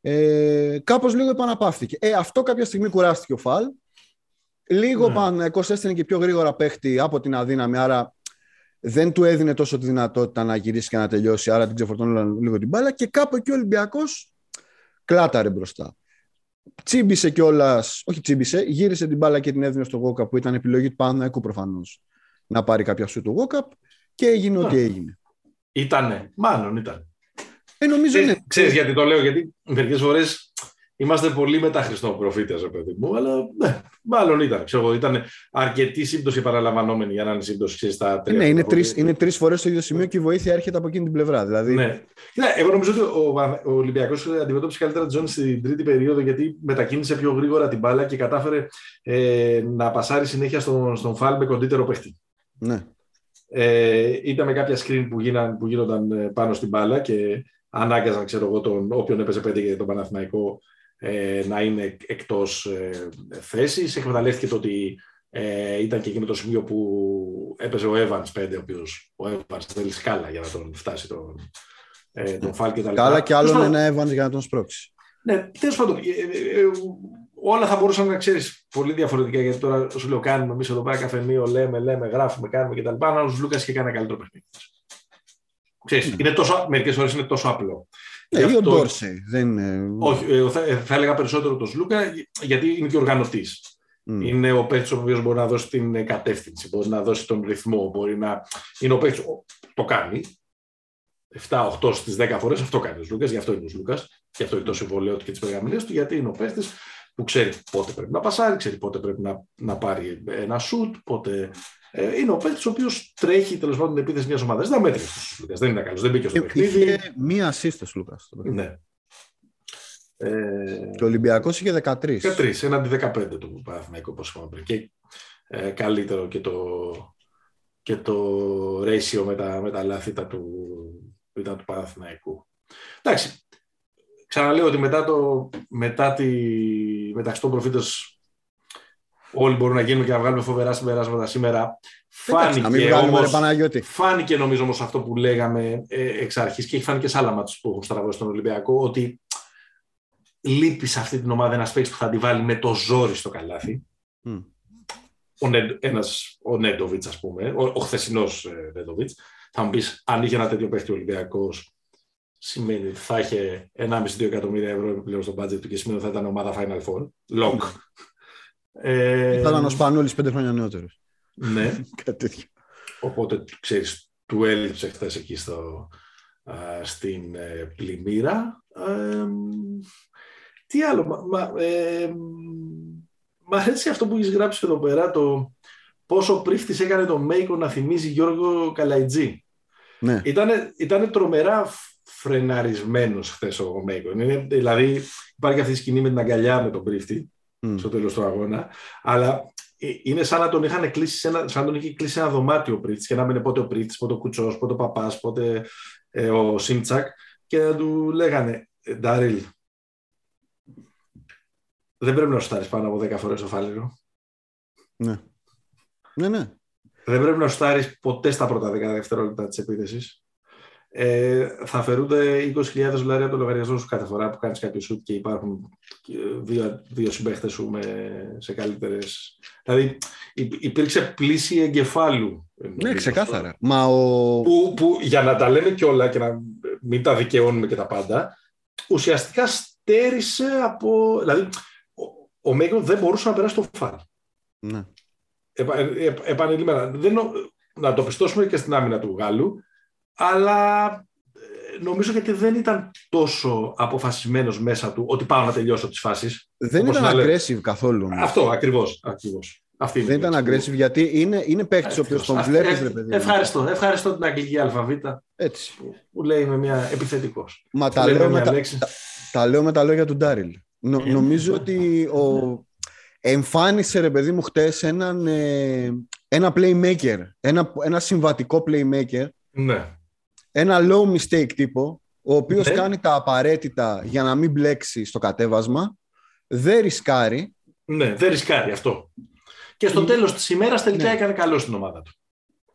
Speaker 2: Ε, Κάπως λίγο επαναπαύτηκε. Ε, αυτό κάποια στιγμή κουράστηκε ο Φαλ. Λίγο ναι. Παναγικό έστειλε και πιο γρήγορα παίχτη από την αδύναμη, άρα δεν του έδινε τόσο τη δυνατότητα να γυρίσει και να τελειώσει, άρα την ξεφορτώνει λίγο την μπάλα και κάπου εκεί ο Ολυμπιακός κλάταρε μπροστά. Τσίμπησε κιόλας, όχι τσίμπησε, γύρισε την μπάλα και την έδινε στο Γόκαπ που ήταν επιλογή του Παναγικού προφανώς να πάρει κάποια σου του Γόκαπ και έγινε ό,τι έγινε.
Speaker 1: Ήτανε, μάλλον ήταν.
Speaker 2: Ε, νομίζω
Speaker 1: Ξέρεις, ξέρεις γιατί το λέω, γιατί μερικές φορές είμαστε πολύ μετά προφήτε, παιδί μου, αλλά ναι, μάλλον ήταν. Ξέρω, ήταν αρκετή σύμπτωση παραλαμβανόμενη για να είναι σύμπτωση στα τρία.
Speaker 2: Ναι, είναι τρει είναι τρεις φορές στο ίδιο σημείο και η βοήθεια έρχεται από εκείνη την πλευρά. Δηλαδή...
Speaker 1: Ναι. ναι εγώ νομίζω ότι ο, ο Ολυμπιακός αντιμετώπισε καλύτερα τη ζώνη στην τρίτη περίοδο γιατί μετακίνησε πιο γρήγορα την μπάλα και κατάφερε ε, να πασάρει συνέχεια στον, στον φάλ με κοντύτερο παίχτη.
Speaker 2: Ναι.
Speaker 1: Ε, ήταν με κάποια screen που, γίναν, που γίνονταν ε, πάνω στην μπάλα και ανάγκαζαν ξέρω εγώ, τον όποιον έπαιζε πέντε για τον Παναθηναϊκό ε, να είναι εκτός ε, θέσης. Εκμεταλλεύτηκε το ότι ε, ήταν και εκείνο το σημείο που έπαιζε ο Evans πέντε, ο οποίος ο Evans θέλει σκάλα για να τον φτάσει τον, ε, τον Φάλ και τα
Speaker 2: λοιπά. Σκάλα και άλλον ένα Evans για να τον σπρώξει.
Speaker 1: Ναι, τέλος πάντων, ε, ε, ε, όλα θα μπορούσαν να ξέρεις πολύ διαφορετικά. Γιατί τώρα σου λέω: Κάνουμε εμείς εδώ πέρα καφενείο, λέμε, λέμε, γράφουμε, κάνουμε κτλ. Αλλά ο Λούκας είχε κάνει ένα καλύτερο παιχνίδι. Ξέρεις, mm. είναι τόσο, μερικές φορές είναι τόσο απλό.
Speaker 2: Ναι, ή ο Ντόρσεϊ. Δεν
Speaker 1: Όχι, θα, θα έλεγα περισσότερο τον Σλούκα γιατί είναι και οργανωτής. Mm. Είναι ο παίκτης ο οποίος μπορεί να δώσει την κατεύθυνση, μπορεί να δώσει τον ρυθμό, μπορεί να. Είναι ο παίκτης. Το κάνει. 7-8 στις 10 φορές αυτό κάνει ο Λούκα, γι' αυτό είναι ο Λούκα. Γι' αυτό είναι το συμβολέο του και τις περιγραμμέ του, γιατί είναι ο παίκτης που ξέρει πότε πρέπει να πασάρει, ξέρει πότε πρέπει να, να πάρει ένα σουτ, πότε. Ε, είναι ο παίκτης ο οποίος τρέχει τέλος πάντων την επίθεση μιας ομάδας. Δεν μέτρησε ο Λούκας, δεν είναι καλός, δεν μπήκε στο παιχνίδι.
Speaker 2: Είχε μία assist Λούκας.
Speaker 1: Ναι.
Speaker 2: Ε, και ο Ολυμπιακός είχε 13.
Speaker 1: 13, έναντι 15 του Παναθηναϊκού, όπως είπαμε πριν. Και ε, καλύτερο και το, και το ratio με τα, με τα λάθη του, ήταν του Παναθηναϊκού. Εντάξει, Ξαναλέω ότι μετά, το, μετά τη, μεταξύ των προφήτες όλοι μπορούν να γίνουν και να βγάλουμε φοβερά συμπεράσματα σήμερα. Φάνηκε, όμως, φάνηκε νομίζω όμως αυτό που λέγαμε ε, εξ αρχής και έχει φάνει και σε άλλα μάτια που έχουν στραβώσεις στον Ολυμπιακό ότι λείπει σε αυτή την ομάδα ένας παίκτης που θα τη βάλει με το ζόρι στο καλάθι. Mm. Ο, Νε, ένας, ο Νέντοβιτς ας πούμε, ο, ο χθεσινός ε, Νέντοβιτς. Θα μου πεις αν είχε ένα τέτοιο παίκτη ο Ολυμπιακός σημαίνει ότι θα είχε 1,5-2 εκατομμύρια ευρώ επιπλέον στο budget του και σημαίνει ότι θα ήταν ομάδα Final Four. Long.
Speaker 2: Ε, θα ήταν ο Σπανούλης πέντε χρόνια νεότερος.
Speaker 1: Ναι. [laughs]
Speaker 2: Κάτι τέτοιο.
Speaker 1: Οπότε, ξέρεις, του έλειψε χθες εκεί στο, α, στην ε, πλημμύρα. Ε, τι άλλο, μα, μα, ε, μ' αρέσει αυτό που έχεις γράψει εδώ πέρα, το πόσο πρίφτης έκανε τον Μέικο να θυμίζει Γιώργο Καλαϊτζή.
Speaker 2: Ναι.
Speaker 1: Ήτανε, ήτανε τρομερά φρεναρισμένος χθες ο Μέικον. δηλαδή υπάρχει αυτή η σκηνή με την αγκαλιά με τον πρίφτη mm. στο τέλος του αγώνα, αλλά ε, είναι σαν να τον είχαν κλείσει ένα, σαν να τον είχε κλείσει ένα δωμάτιο ο πρίφτης και να μην πότε ο πρίφτης, πότε ο Κουτσός, πότε ο Παπάς, πότε ε, ο Σίμτσακ και να του λέγανε «Ε, Ντάριλ, δεν πρέπει να σου στάρεις πάνω από 10 φορές το φάλιρο.
Speaker 2: Ναι. Ναι, ναι.
Speaker 1: Δεν πρέπει να σου στάρεις ποτέ στα πρώτα 10 δευτερόλεπτα της επίθεσης ε, θα αφαιρούνται 20.000 δολάρια το λογαριασμό σου κάθε φορά που κάνεις κάποιο σουτ και υπάρχουν δύο, δύο συμπαίχτες σου με, σε καλύτερες. Δηλαδή υπήρξε πλήση εγκεφάλου.
Speaker 2: Ναι, ξεκάθαρα. Μα ο...
Speaker 1: που, που για να τα λέμε κιόλα και να μην τα δικαιώνουμε και τα πάντα, ουσιαστικά στέρισε από. Δηλαδή, ο, ο δεν μπορούσε να περάσει το φάλ.
Speaker 2: Ναι.
Speaker 1: Επα, ε, επανειλημμένα. Δεν, να το πιστώσουμε και στην άμυνα του Γάλλου αλλά ε, νομίζω γιατί δεν ήταν τόσο αποφασισμένος μέσα του ότι πάω να τελειώσω τις φάσεις.
Speaker 2: Δεν ήταν aggressive καθόλου.
Speaker 1: Αυτό, ακριβώς. ακριβώς.
Speaker 2: Αυτή δεν ήταν aggressive γιατί είναι, είναι παίκτης ο οποίο τον βλέπεις.
Speaker 1: Ευχαριστώ. Ευχαριστώ την αγγλική αλφαβήτα.
Speaker 2: Έτσι.
Speaker 1: Που λέει με μια επιθετικός.
Speaker 2: Μα τα λέω, με τα, τα, λέω με τα λόγια του Ντάριλ. Νο, ε, νομίζω ότι ο, εμφάνισε ρε παιδί μου χτες έναν, ε, ένα playmaker, ένα, ένα συμβατικό playmaker
Speaker 1: ναι
Speaker 2: ένα low mistake τύπο, ο οποίος ναι. κάνει τα απαραίτητα για να μην μπλέξει στο κατέβασμα, δεν ρισκάρει.
Speaker 1: Ναι, δεν ρισκάρει αυτό. Και στο τέλος της ημέρας τελικά ναι. έκανε καλό στην ομάδα του.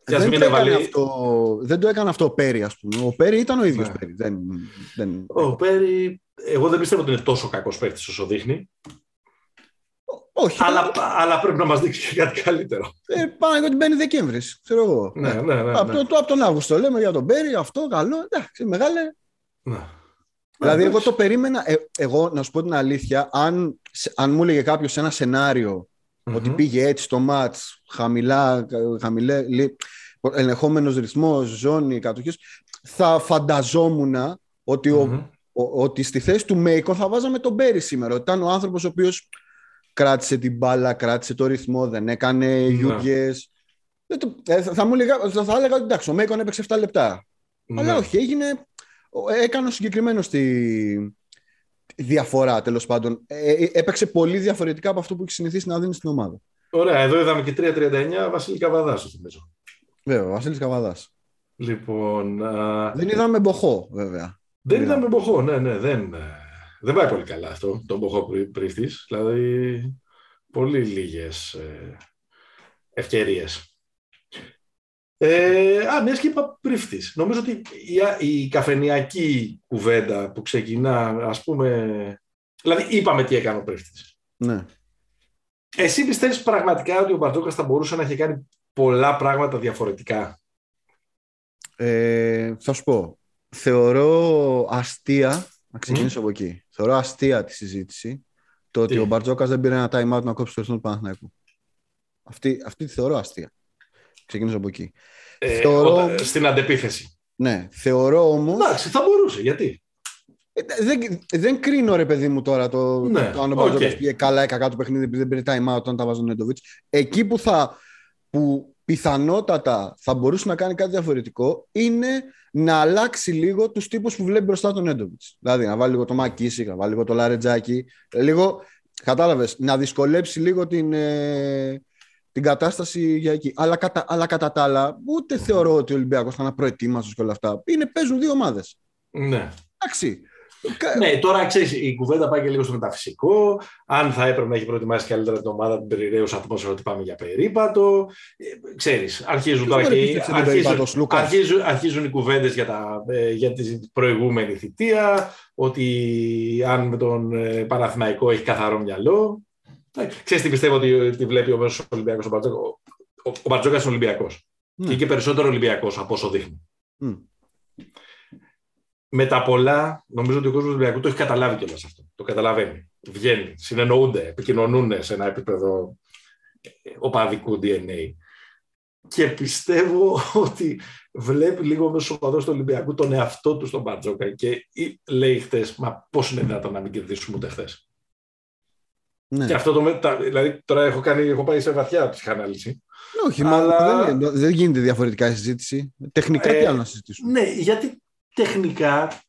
Speaker 2: Δεν, το έκανε αυτό, δεν το έκανε αυτό ο Πέρι, ας πούμε. Ο Πέρι ήταν ο ίδιος ναι. Πέρι. Δεν, δεν...
Speaker 1: Ο Πέρι, εγώ δεν πιστεύω ότι είναι τόσο κακός παίκτης όσο δείχνει.
Speaker 2: Όχι.
Speaker 1: Αλλά, αλλά πρέπει να μας δείξει και κάτι καλύτερο.
Speaker 2: Ε, πάνω ότι μπαίνει Δεκέμβρης. Ξέρω εγώ.
Speaker 1: Ναι, ναι, ναι,
Speaker 2: από,
Speaker 1: ναι.
Speaker 2: Το, από τον Αύγουστο λέμε για τον Μπέρι, αυτό καλό. Εντάξει, μεγάλε.
Speaker 1: Ναι.
Speaker 2: Δηλαδή, εγώ το περίμενα. Ε, εγώ, να σου πω την αλήθεια, αν, αν μου έλεγε κάποιος ένα σενάριο mm-hmm. ότι πήγε έτσι στο ματ, χαμηλά, χαμηλέ, ελεγχόμενος ρυθμός, ζώνη, κατοχής, θα φανταζόμουν ότι mm-hmm. ο, ότι στη θέση του Μέικον θα βάζαμε τον Μπέρι σήμερα. Ότι ήταν ο άνθρωπος ο οποίος κράτησε την μπάλα, κράτησε το ρυθμό, δεν έκανε
Speaker 1: Ναι.
Speaker 2: γιούγκε. Θα, μου έλεγα, θα, θα έλεγα ότι εντάξει, ο Μέικον έπαιξε 7 λεπτά.
Speaker 1: Ναι.
Speaker 2: Αλλά όχι, έγινε. Έκανε ο συγκεκριμένος τη διαφορά τέλος πάντων. Ε, ε, έπαιξε πολύ διαφορετικά από αυτό που έχει συνηθίσει να δίνει στην ομάδα.
Speaker 1: Ωραία, εδώ είδαμε και 3-39 Βασίλη Καβαδάς, σου θυμίζω.
Speaker 2: Βέβαια, ο Βασίλης Καβαδάς.
Speaker 1: Λοιπόν. α,
Speaker 2: Δεν είδαμε μποχό, βέβαια.
Speaker 1: δεν
Speaker 2: Ναι.
Speaker 1: είδαμε Μποχό, ναι, ναι. Δεν, ε, δεν πάει πολύ καλά αυτό, τον Μποχό πρι- πρίφτης. Δηλαδή, πολύ λίγες ε, ευκαιρίες. Ε, α, μιας και είπα πρίφτης. Νομίζω ότι η, η καφενιακή κουβέντα που ξεκινά, ας πούμε... Δηλαδή, είπαμε τι έκανε ο πρίφτης.
Speaker 2: Ναι.
Speaker 1: Εσύ πιστεύεις πραγματικά ότι ο Μπαρτζόκας θα μπορούσε να έχει κάνει πολλά πράγματα διαφορετικά;
Speaker 2: Ε, θα σου πω. Θεωρώ αστεία. Να ξεκινήσω από εκεί. Θεωρώ αστεία τη συζήτηση το ότι
Speaker 1: Τι;
Speaker 2: ο Μπαρτζόκας δεν πήρε ένα time out να κόψει το ρυθμό του Παναθηναϊκού. Αυτή, αυτή τη θεωρώ αστεία. Ξεκινήσω από εκεί.
Speaker 1: Ε,
Speaker 2: Θεωρώ-
Speaker 1: όταν- στην αντεπίθεση.
Speaker 2: Ναι, θεωρώ όμω.
Speaker 1: Εντάξει, θα μπορούσε. Γιατί;
Speaker 2: δεν, δεν κρίνω ρε παιδί μου τώρα το,
Speaker 1: Ναι,
Speaker 2: το αν ο Μπαρτζόκας
Speaker 1: οκ.
Speaker 2: πήγε καλά ή κακά το παιχνίδι επειδή δεν πήρε time out όταν τα βάζει ο Νέντοβιτς. Εκεί που, θα, που πιθανότατα θα μπορούσε να κάνει κάτι διαφορετικό είναι να αλλάξει λίγο τους τύπους που βλέπει μπροστά τον Νέντοβιτς. Δηλαδή να βάλει λίγο το ΜακΚίσικ, να βάλει λίγο το Λαρεντζάκη. Λίγο, κατάλαβες, να δυσκολέψει λίγο την, ε, την κατάσταση για εκεί. Αλλά κατά, αλλά κατά τα άλλα, ούτε θεωρώ ότι ο Ολυμπιακός ήταν απροετοίμαστος και όλα αυτά. Είναι, παίζουν δύο ομάδες.
Speaker 1: Ναι.
Speaker 2: Εντάξει. Κα-
Speaker 1: ναι, τώρα ξέρεις, η κουβέντα πάει και λίγο στο μεταφυσικό. Αν θα έπρεπε να έχει προετοιμάσει καλύτερα την ομάδα την περιραίουσα ατμόσφαιρα ότι πάμε για περίπατο. Ε, ξέρεις, αρχίζουν
Speaker 2: Ποιος
Speaker 1: τώρα
Speaker 2: μπορεί
Speaker 1: και
Speaker 2: να πίστεψε τον περίπατος,
Speaker 1: αρχίζουν,
Speaker 2: Λούκας;
Speaker 1: αρχίζουν, αρχίζουν οι κουβέντες για, τα, ε, για την προηγούμενη θητεία. Ότι αν με τον ε, Παναθηναϊκό έχει καθαρό μυαλό. Ε, Ξέρεις τι πιστεύω ότι, τι βλέπει ο μέσος Ολυμπιακός ο Μπαρτζόκα. Ο, ο, ο Μπαρτζόκας είναι Ολυμπιακός.
Speaker 2: Ναι.
Speaker 1: Και, και περισσότερο Ολυμπιακός από όσο δείχνει.
Speaker 2: Μμ.
Speaker 1: Με τα πολλά, νομίζω ότι ο κόσμος του Ολυμπιακού το έχει καταλάβει κιόλας αυτό. Το καταλαβαίνει. Βγαίνει, συνεννοούνται, επικοινωνούν σε ένα επίπεδο ε, οπαδικού DNA. Και πιστεύω [laughs] ότι βλέπει λίγο μέσα στου οπαδού του Ολυμπιακού τον εαυτό του στον Μπαρτζόκα και ή- λέει χτες, Μα πώς είναι δυνατόν να μην κερδίσουμε ούτε χθες.
Speaker 2: Ναι.
Speaker 1: Και αυτό το. μετα- Δηλαδή, τώρα έχω, κάνει, έχω πάει σε βαθιά ψυχανάλυση.
Speaker 2: Όχι, μα
Speaker 1: Αλλά-
Speaker 2: δεν, είναι- δεν γίνεται διαφορετικά η συζήτηση. Τεχνικά
Speaker 1: Ε,
Speaker 2: τι άλλο να συζητήσουμε;
Speaker 1: Ναι, γιατί τεχνικά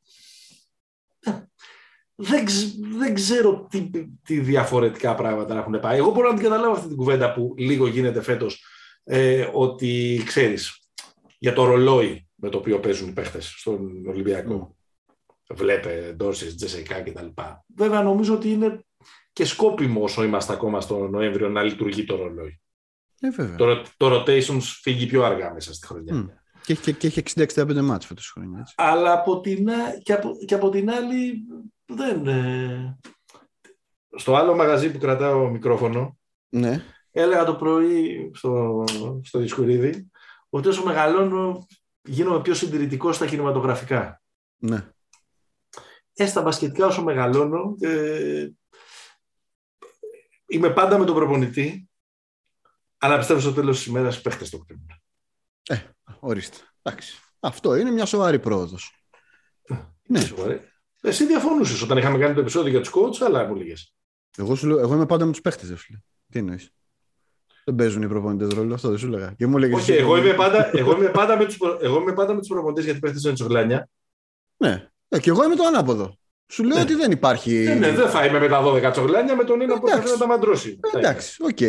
Speaker 1: δεν, ξ- δεν ξέρω τι, τι διαφορετικά πράγματα έχουν πάει. Εγώ μπορώ να την καταλάβω αυτή την κουβέντα που λίγο γίνεται φέτος ε, ότι ξέρεις για το ρολόι με το οποίο παίζουν οι παίχτες στον Ολυμπιακό. Βλέπε Ντόρσις, Τζεσεκά κτλ. Βέβαια νομίζω ότι είναι και σκόπιμο όσο είμαστε ακόμα στο Νοέμβριο να λειτουργεί το ρολόι.
Speaker 2: Ε, βέβαια.
Speaker 1: Το, το rotations φύγει πιο αργά μέσα στη χρονιά.
Speaker 2: Μμ. Και, έχει- και, και έχει 60-65 μάτς φέτος η χρονιά. Έτσι.
Speaker 1: Αλλά από την, α- και, από, και από την άλλη δεν... ε, Στο άλλο μαγαζί που κρατάω μικρόφωνο
Speaker 2: Ναι.
Speaker 1: έλεγα το πρωί στο, στο Δισκουρίδη ότι όσο μεγαλώνω γίνομαι πιο συντηρητικός στα κινηματογραφικά.
Speaker 2: ναι.
Speaker 1: Ε, στα μπασκετικά όσο μεγαλώνω ε, είμαι πάντα με τον προπονητή αλλά πιστεύω στο τέλος της ημέρας οι παίχτες το κρίνουν.
Speaker 2: Ορίστε. Εντάξει. Αυτό είναι μια σοβαρή πρόοδος. Ναι.
Speaker 1: Τι σου αρέσει. Εσύ διαφωνούσες όταν είχαμε κάνει το επεισόδιο για τους coach, αλλά μου λέγες.
Speaker 2: Εγώ, σου λέω, εγώ είμαι πάντα με τους παίχτες, ρε φίλε. Τι εννοείς. Δεν παίζουν οι προπονητές ρόλο, αυτό δεν σου λέγα. Και μου έλεγες
Speaker 1: Όχι,
Speaker 2: εσύ,
Speaker 1: εγώ είμαι πάντα, εγώ είμαι πάντα με τους, προ- εγώ είμαι πάντα με τους προπονητές γιατί παίχτες είναι τσογλάνια.
Speaker 2: Ναι. Ε, και εγώ είμαι το ανάποδο. Σου λέω
Speaker 1: Ναι.
Speaker 2: ότι δεν υπάρχει.
Speaker 1: Ναι, ναι, δεν θα είμαι με τα 12 τσογλάνια με τον ένα που
Speaker 2: Εντάξει.
Speaker 1: προσπαθεί να τα μαντρώσει.
Speaker 2: Ε, Εντάξει, οκ.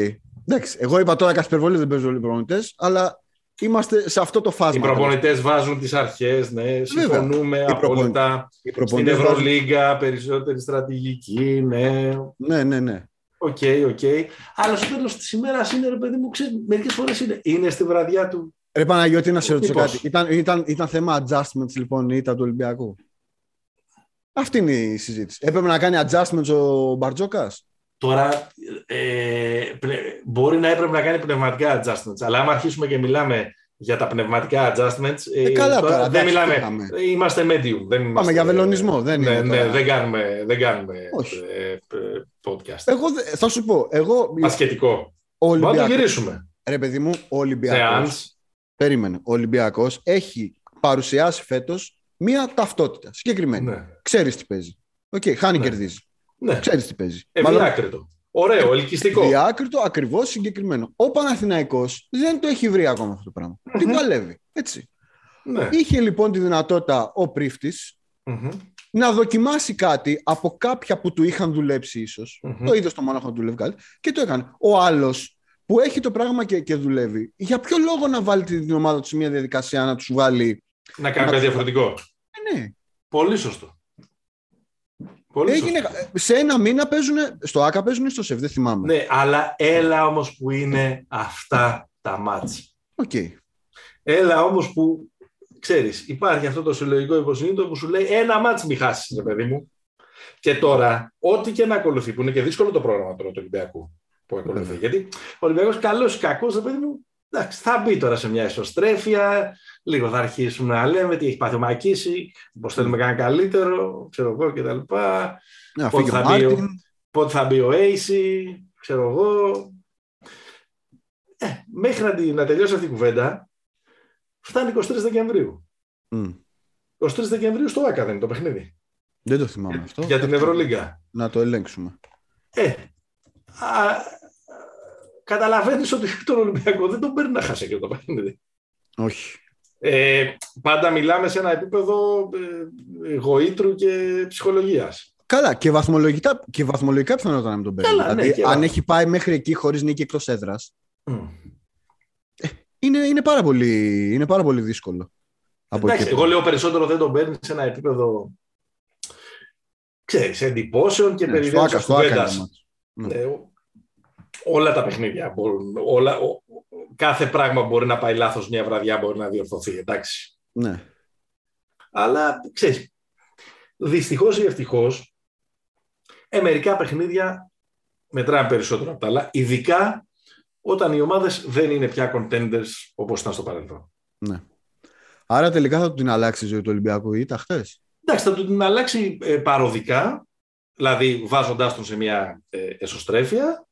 Speaker 2: Εντάξει. Εγώ είπα τώρα καθ' υπερβολή δεν παίζουν όλοι οι προπονητές, αλλά είμαστε σε αυτό το
Speaker 1: Οι
Speaker 2: φάσμα.
Speaker 1: προπονητές βάζουν τις αρχές, ναι, συμφωνούμε
Speaker 2: Οι προπον-
Speaker 1: απόλυτα.
Speaker 2: Οι
Speaker 1: Στην
Speaker 2: προπονητές βάζουν-
Speaker 1: Ευρωλίγκα περισσότερη στρατηγική, ναι.
Speaker 2: Ναι, ναι, ναι.
Speaker 1: OK, OK. Αλλά στο τέλος της ημέρας είναι, ρε παιδί μου, ξέρει, μερικές φορές είναι, είναι στη βραδιά του.
Speaker 2: Ρε Παναγιώτη, να σε ρωτήσω
Speaker 1: Μήπως.
Speaker 2: κάτι. Ήταν, ήταν, ήταν θέμα adjustments λοιπόν η ήττα του Ολυμπιακού; Αυτή είναι η συζήτηση. Έπρεπε να κάνει adjustments ο Μπαρτζόκας;
Speaker 1: Τώρα ε, πλε- μπορεί να έπρεπε να κάνει πνευματικά adjustments, αλλά άμα αρχίσουμε και μιλάμε για τα πνευματικά adjustments,
Speaker 2: Ε, καλά τώρα,
Speaker 1: δεν
Speaker 2: εντάξει,
Speaker 1: μιλάμε.
Speaker 2: τι πάμε.
Speaker 1: Ε, Είμαστε medium. Δεν είμαστε,
Speaker 2: για βελονισμό, δεν
Speaker 1: ναι,
Speaker 2: είναι
Speaker 1: ναι,
Speaker 2: τώρα.
Speaker 1: δεν κάνουμε, δεν κάνουμε
Speaker 2: Όχι.
Speaker 1: ε, ε, podcast.
Speaker 2: Εγώ δε- θα σου πω, εγώ.
Speaker 1: Μπασκετικό.
Speaker 2: Ο
Speaker 1: Μπορούμε να το
Speaker 2: Ολυμπιακός,
Speaker 1: γυρίσουμε.
Speaker 2: ρε παιδί μου, ο Ολυμπιακός,
Speaker 1: Θεάνς.
Speaker 2: περίμενε, ο Ολυμπιακός έχει παρουσιάσει φέτος μία ταυτότητα συγκεκριμένη.
Speaker 1: Ναι.
Speaker 2: Ξέρεις τι παίζει. Οκ, χάνει,
Speaker 1: Ναι.
Speaker 2: κερδίζει.
Speaker 1: Ναι.
Speaker 2: Ξέρεις τι παίζει.
Speaker 1: Ε,
Speaker 2: Μάλλον-
Speaker 1: διάκριτο. Ωραίο, ελκυστικό.
Speaker 2: Διάκριτο, ακριβώς συγκεκριμένο. Ο Παναθηναϊκός δεν το έχει βρει ακόμα αυτό το πράγμα. Τι παλεύει. Έτσι.
Speaker 1: Ναι.
Speaker 2: Είχε λοιπόν τη δυνατότητα ο Πρίφτης
Speaker 1: Μμμ.
Speaker 2: να δοκιμάσει κάτι από κάποια που του είχαν δουλέψει ίσως.
Speaker 1: Μμμ.
Speaker 2: Το είδες στο Μόναχο να δουλεύει κάτι και το έκανε. Ο άλλος που έχει το πράγμα και, και δουλεύει, για ποιο λόγο να βάλει την ομάδα του σε μια διαδικασία να τους βάλει.
Speaker 1: Να κάνει κάτι διαφορετικό;
Speaker 2: Ε, ναι.
Speaker 1: Πολύ σωστό. Πολύ
Speaker 2: Έγινε,
Speaker 1: σωστό.
Speaker 2: σε ένα μήνα παίζουν, στο ΟΑΚΑ παίζουν ή στο ΣΕΦ, δεν θυμάμαι.
Speaker 1: Ναι, αλλά έλα όμως που είναι αυτά τα ματς.
Speaker 2: Οκ.
Speaker 1: Έλα όμως που, ξέρεις, υπάρχει αυτό το συλλογικό υποσυνείδητο που σου λέει ένα μάτς μη χάσεις, ρε παιδί μου. Και τώρα, ό,τι και να ακολουθεί, που είναι και δύσκολο το πρόγραμμα τώρα του Ολυμπιακού που ακολουθεί.
Speaker 2: Βέβαια.
Speaker 1: Γιατί ο Ολυμπιακός καλός ή κακός, ρε παιδί μου, εντάξει, θα μπει τώρα σε μια ισοστρέφεια, λίγο θα αρχίσουμε να λέμε τι έχει πάθει ο Μακίση, πώς θέλουμε να κάνει καλύτερο, ξέρω εγώ κτλ.
Speaker 2: Ναι,
Speaker 1: Πότε
Speaker 2: φύγει ο
Speaker 1: θα μπει ο-
Speaker 2: Μάρτιν.
Speaker 1: πότε θα μπει ο AC, ξέρω εγώ. Ε, μέχρι να, τη- να τελειώσει αυτή η κουβέντα, φτάνει 23 Δεκεμβρίου.
Speaker 2: Μμ.
Speaker 1: 23 Δεκεμβρίου στο ΆΚΑ δεν είναι το παιχνίδι.
Speaker 2: Δεν το θυμάμαι αυτό.
Speaker 1: Για την Ευρωλίγκα.
Speaker 2: Να το ελέγξουμε.
Speaker 1: Ε, α, καταλαβαίνεις ότι τον Ολυμπιακό δεν τον παίρνει να χάσει και το παιχνίδι.
Speaker 2: Όχι.
Speaker 1: Ε, πάντα μιλάμε σε ένα επίπεδο ε, γοήτρου και ψυχολογίας.
Speaker 2: Καλά, και βαθμολογικά, και βαθμολογικά πιθανότατα να μην τον παίρνει.
Speaker 1: Καλά, ναι,
Speaker 2: δηλαδή,
Speaker 1: και
Speaker 2: αν
Speaker 1: βα-
Speaker 2: έχει πάει μέχρι εκεί χωρίς νίκη εκτός έδρας,
Speaker 1: Μμ.
Speaker 2: είναι, είναι, πάρα πολύ, είναι πάρα πολύ δύσκολο. Από
Speaker 1: Εντάξει,
Speaker 2: εκεί.
Speaker 1: εγώ λέω περισσότερο δεν τον παίρνει σε ένα επίπεδο ξέρεις, εντυπώσεων και
Speaker 2: Ναι,
Speaker 1: ναι,
Speaker 2: στο άκα, στο άκα είναι το μάτς.
Speaker 1: Ε, όλα τα παιχνίδια μπορούν, όλα, ο- κάθε πράγμα μπορεί να πάει λάθος μια βραδιά, μπορεί να διορθωθεί, εντάξει.
Speaker 2: Ναι.
Speaker 1: Αλλά, ξέρεις, δυστυχώς ή ευτυχώς, ε, μερικά παιχνίδια μετράνε περισσότερο από τα άλλα, ειδικά όταν οι ομάδες δεν είναι πια contenders όπως ήταν στο παρελθόν.
Speaker 2: ναι. Άρα τελικά θα του την αλλάξει η ζωή του Ολυμπιακού ή τα χθες;
Speaker 1: Εντάξει, θα του την αλλάξει ε, παροδικά, δηλαδή βάζοντάς τον σε μια ε, εσωστρέφεια.